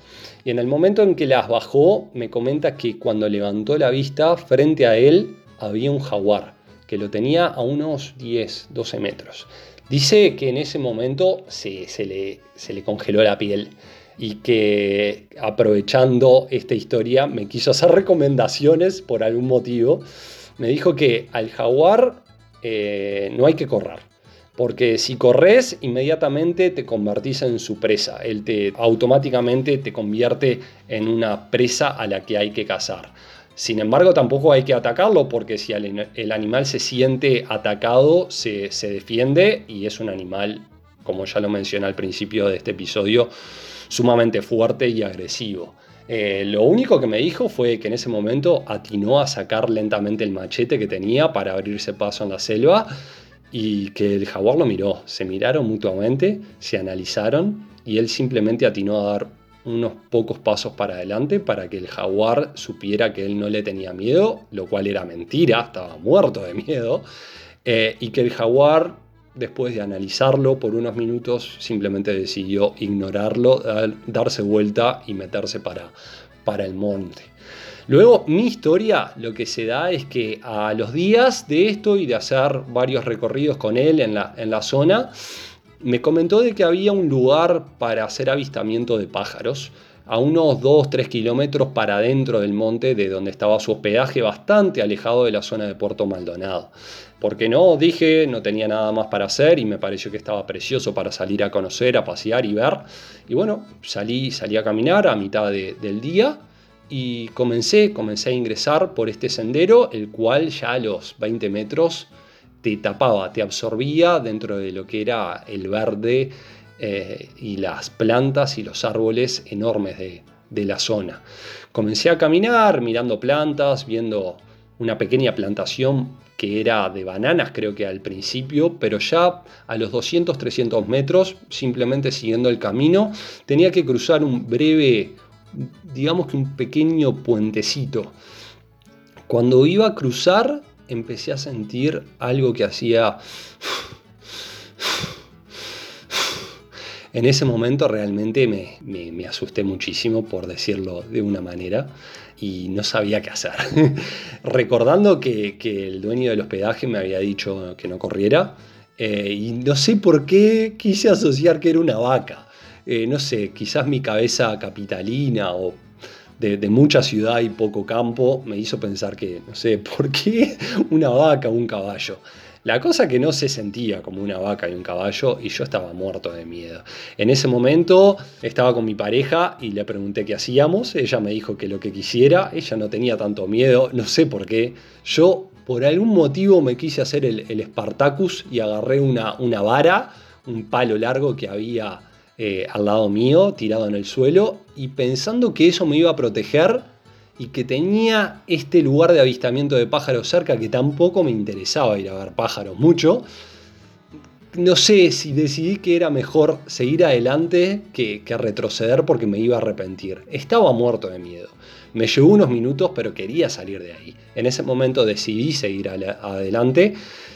Speaker 1: y en el momento en que las bajó, me comenta que cuando levantó la vista, frente a él había un jaguar, que lo tenía a unos 10, 12 metros. Dice que en ese momento se, le, congeló la piel y que aprovechando esta historia me quiso hacer recomendaciones por algún motivo. Me dijo que al jaguar eh, no hay que correr porque si corres, inmediatamente te convertís en su presa. Él te automáticamente te convierte en una presa a la que hay que cazar. Sin embargo, tampoco hay que atacarlo porque si el animal se siente atacado, se, defiende y es un animal, como ya lo mencioné al principio de este episodio, sumamente fuerte y agresivo. Eh, lo único que me dijo fue que en ese momento atinó a sacar lentamente el machete que tenía para abrirse paso en la selva y que el jaguar lo miró. Se miraron mutuamente, se analizaron y él simplemente atinó a dar unos pocos pasos para adelante para que el jaguar supiera que él no le tenía miedo, lo cual era mentira, estaba muerto de miedo, eh, y que el jaguar, después de analizarlo por unos minutos, simplemente decidió ignorarlo, darse vuelta y meterse para, para el monte. Luego, mi historia, lo que se da es que a los días de esto y de hacer varios recorridos con él en la, en la zona, me comentó de que había un lugar para hacer avistamiento de pájaros a unos 2-3 kilómetros para adentro del monte de donde estaba su hospedaje, bastante alejado de la zona de Puerto Maldonado. Porque no, dije, no tenía nada más para hacer y me pareció que estaba precioso para salir a conocer, a pasear y ver. Y bueno, salí, salí a caminar a mitad del día y comencé, comencé a ingresar por este sendero, el cual ya a los 20 metros te tapaba, te absorbía dentro de lo que era el verde eh, y las plantas y los árboles enormes de, de la zona. Comencé a caminar mirando plantas, viendo una pequeña plantación que era de bananas creo que al principio, pero ya a los 200-300 metros, simplemente siguiendo el camino, tenía que cruzar un breve digamos que un pequeño puentecito. Cuando iba a cruzar, empecé a sentir algo que hacía... <sighs> En ese momento realmente me, asusté muchísimo, por decirlo de una manera, y no sabía qué hacer. <laughs> Recordando que, el dueño del hospedaje me había dicho que no corriera, eh, y no sé por qué quise asociar que era una vaca. Eh, no sé, quizás mi cabeza capitalina o de, mucha ciudad y poco campo me hizo pensar que, no sé, <laughs> ¿por qué una vaca o un caballo? La cosa que no se sentía como una vaca y un caballo y yo estaba muerto de miedo. En ese momento estaba con mi pareja y le pregunté qué hacíamos. Ella me dijo que lo que quisiera. Ella no tenía tanto miedo, no sé por qué. Yo por algún motivo me quise hacer el, el Spartacus y agarré una, una vara, un palo largo que había eh, al lado mío, tirado en el suelo, y pensando que eso me iba a proteger y que tenía este lugar de avistamiento de pájaros cerca que tampoco me interesaba ir a ver pájaros mucho. No sé si decidí que era mejor seguir adelante que, retroceder porque me iba a arrepentir. Estaba muerto de miedo. Me llevó unos minutos, pero quería salir de ahí. En ese momento decidí seguir adelante,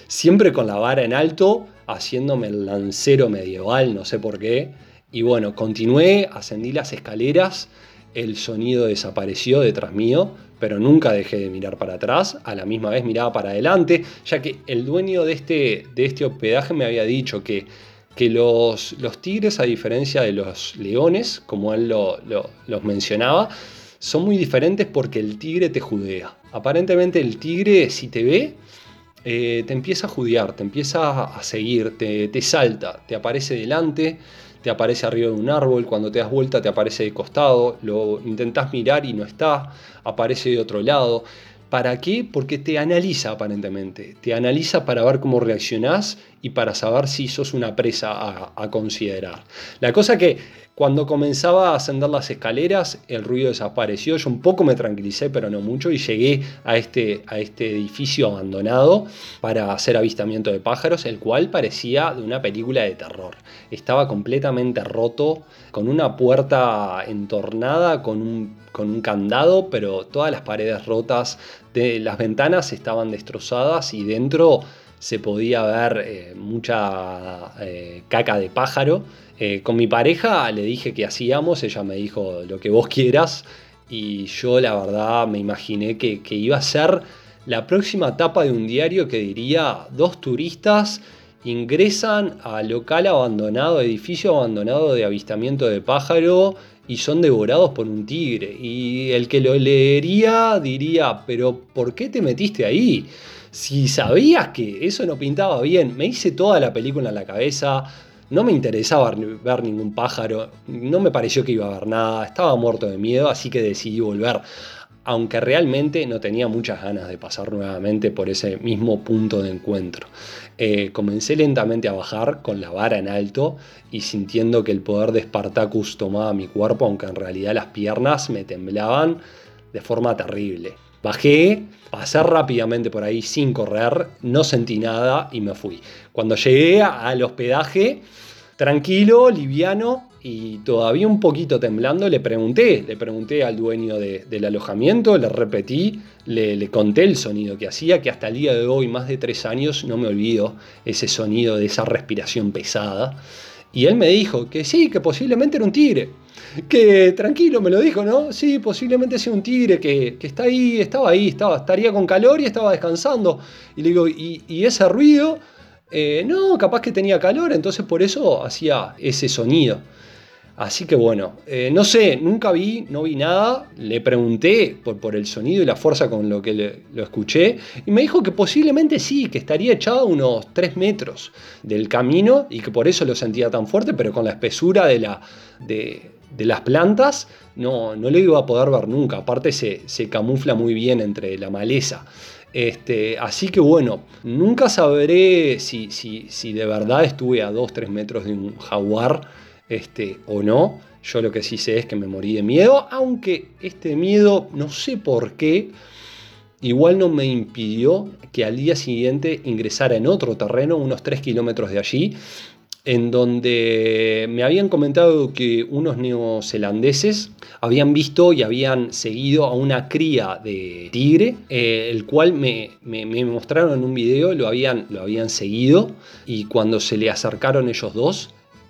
Speaker 1: siempre con la vara en alto, haciéndome el lancero medieval, no sé por qué. Y bueno, continué, ascendí las escaleras el sonido desapareció detrás mío, pero nunca dejé de mirar para atrás, a la misma vez miraba para adelante, ya que el dueño de este, de este hospedaje me había dicho que, que los, los, tigres, a diferencia de los leones, como él los mencionaba, son muy diferentes porque el tigre te judea. Aparentemente el tigre, si te ve, eh, te empieza a judear, te empieza a seguir, te, te salta, te aparece delante te aparece arriba de un árbol, cuando te das vuelta te aparece de costado, lo intentás mirar y no está, aparece de otro lado. ¿Para qué? Porque te analiza aparentemente, te analiza para ver cómo reaccionás y para saber si sos una presa a, considerar. La cosa que cuando comenzaba a ascender las escaleras, el ruido desapareció. Yo un poco me tranquilicé, pero no mucho, y llegué a este, a este edificio abandonado para hacer avistamiento de pájaros, el cual parecía de una película de terror. Estaba completamente roto, con una puerta entornada, con un, con un candado, pero todas las paredes rotas, de, las ventanas estaban destrozadas y dentro se podía ver eh, mucha eh, caca de pájaro eh, con mi pareja le dije que hacíamos, ella me dijo lo que vos quieras y yo la verdad me imaginé que, iba a ser la próxima etapa de un diario que diría dos turistas ingresan al local abandonado, edificio abandonado de avistamiento de pájaro y son devorados por un tigre. Y el que lo leería diría, pero ¿por qué te metiste ahí? Si sabías que eso no pintaba bien, me hice toda la película en la cabeza, no me interesaba ver ningún pájaro, no me pareció que iba a ver nada, estaba muerto de miedo, así que decidí volver. Aunque realmente no tenía muchas ganas de pasar nuevamente por ese mismo punto de encuentro. Eh, comencé lentamente a bajar con la vara en alto y sintiendo que el poder de Spartacus tomaba mi cuerpo, aunque en realidad las piernas me temblaban de forma terrible. Bajé, pasé rápidamente por ahí sin correr, no sentí nada y me fui. Cuando llegué al hospedaje, tranquilo, liviano y todavía un poquito temblando, le pregunté, le pregunté al dueño del alojamiento, le repetí, le, le, conté el sonido que hacía, que hasta el día de hoy, más de tres años, no me olvido ese sonido de esa respiración pesada. Y él me dijo que sí, que posiblemente era un tigre. Que tranquilo, me lo dijo, ¿no? Sí, posiblemente sea un tigre que, está ahí, estaba ahí, estaba, estaría con calor y estaba descansando. Y le digo, ¿y, ese ruido? Eh, no, capaz que tenía calor, entonces por eso hacía ese sonido. Así que bueno, eh, no sé, nunca vi, no vi nada. Le pregunté por, por el sonido y la fuerza con lo que lo escuché. Y me dijo que posiblemente sí, que estaría echado a unos 3 metros del camino y que por eso lo sentía tan fuerte, pero con la espesura de, la, de, las plantas no, no lo iba a poder ver nunca. Aparte se, se camufla muy bien entre la maleza. Este, así que bueno, nunca sabré si, si, si de verdad estuve a 2-3 metros de un jaguar este, o no. Yo lo que sí sé es que me morí de miedo, aunque este miedo, no sé por qué, igual no me impidió que al día siguiente ingresara en otro terreno, unos 3 kilómetros de allí, en donde me habían comentado que unos neozelandeses habían visto y habían seguido a una cría de tigre, eh, el cual me, me, mostraron en un video, lo habían, lo habían seguido y cuando se le acercaron ellos dos,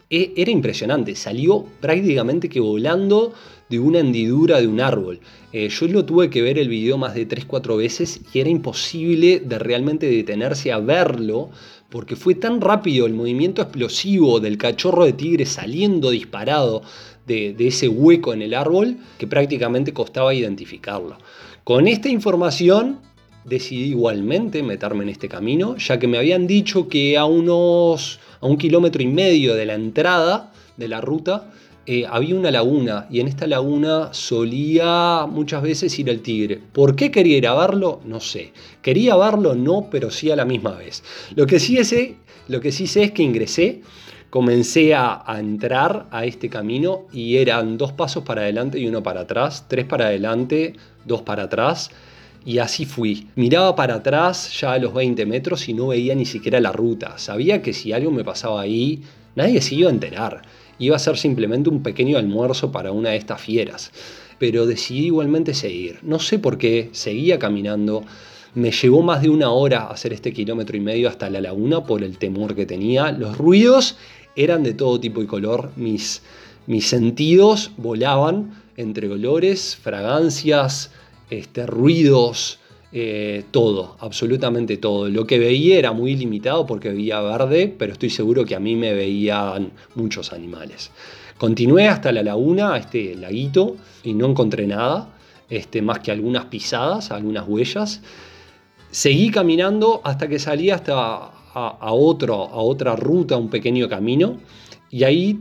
Speaker 1: e, era impresionante, salió prácticamente que volando de una hendidura de un árbol. Eh, yo lo tuve que ver el video más de 3-4 veces y era imposible de realmente detenerse a verlo porque fue tan rápido el movimiento explosivo del cachorro de tigre saliendo disparado de, de ese hueco en el árbol que prácticamente costaba identificarlo. Con esta información decidí igualmente meterme en este camino, ya que me habían dicho que a unos a un kilómetro y medio de la entrada de la ruta eh, había una laguna y en esta laguna solía muchas veces ir el tigre. ¿Por qué quería ir a verlo? No sé. Quería verlo, no, pero sí a la misma vez. Lo que sí sé, lo que sé es que ingresé, comencé a entrar a este camino y eran dos pasos para adelante y uno para atrás, tres para adelante, dos para atrás. Y así fui. Miraba para atrás ya a los 20 metros y no veía ni siquiera la ruta. Sabía que si algo me pasaba ahí, nadie se iba a enterar iba a ser simplemente un pequeño almuerzo para una de estas fieras. Pero decidí igualmente seguir. No sé por qué, seguía caminando. Me llevó más de una hora hacer este kilómetro y medio hasta la laguna por el temor que tenía. Los ruidos eran de todo tipo y color. Mis, mis sentidos volaban entre olores, fragancias, este, ruidos, eh, todo, absolutamente todo. Lo que veía era muy limitado porque veía verde, pero estoy seguro que a mí me veían muchos animales. Continué hasta la laguna, este laguito, y no encontré nada, este, más que algunas pisadas, algunas huellas. Seguí caminando hasta que salí hasta a, a, otro, a otra ruta, un pequeño camino, y ahí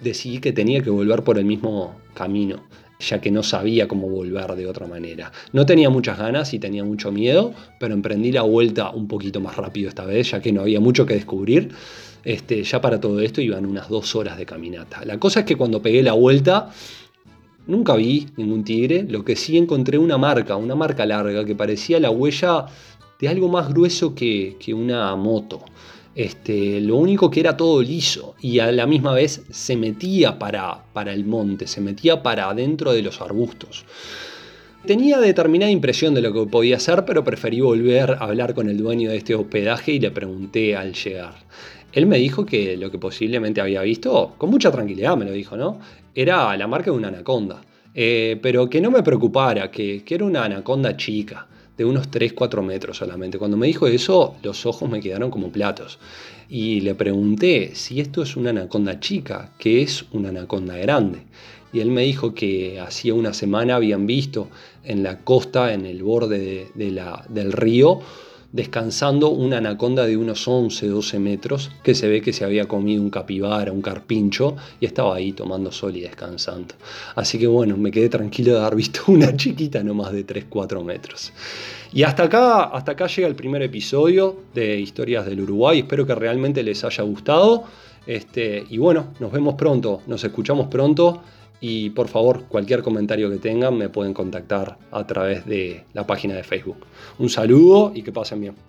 Speaker 1: decidí que tenía que volver por el mismo camino ya que no sabía cómo volver de otra manera. No tenía muchas ganas y tenía mucho miedo, pero emprendí la vuelta un poquito más rápido esta vez, ya que no había mucho que descubrir. Este, ya para todo esto iban unas dos horas de caminata. La cosa es que cuando pegué la vuelta, nunca vi ningún tigre, lo que sí encontré una marca, una marca larga que parecía la huella de algo más grueso que, que una moto. Este, lo único que era todo liso y a la misma vez se metía para, para el monte, se metía para adentro de los arbustos. Tenía determinada impresión de lo que podía hacer, pero preferí volver a hablar con el dueño de este hospedaje y le pregunté al llegar. Él me dijo que lo que posiblemente había visto, con mucha tranquilidad me lo dijo, ¿no? Era la marca de una anaconda. Eh, pero que no me preocupara, que, que era una anaconda chica de unos 3-4 metros solamente. Cuando me dijo eso, los ojos me quedaron como platos. Y le pregunté si esto es una anaconda chica, que es una anaconda grande. Y él me dijo que hacía una semana habían visto en la costa, en el borde de, la, del río, descansando una anaconda de unos 11, 12 metros que se ve que se había comido un capibara, un carpincho y estaba ahí tomando sol y descansando. Así que bueno, me quedé tranquilo de haber visto <laughs> una chiquita no más de 3, 4 metros. Y hasta acá, hasta acá llega el primer episodio de Historias del Uruguay. Espero que realmente les haya gustado. Este, y bueno, nos vemos pronto, nos escuchamos pronto. Y por favor, cualquier comentario que tengan me pueden contactar a través de la página de Facebook. Un saludo y que pasen bien.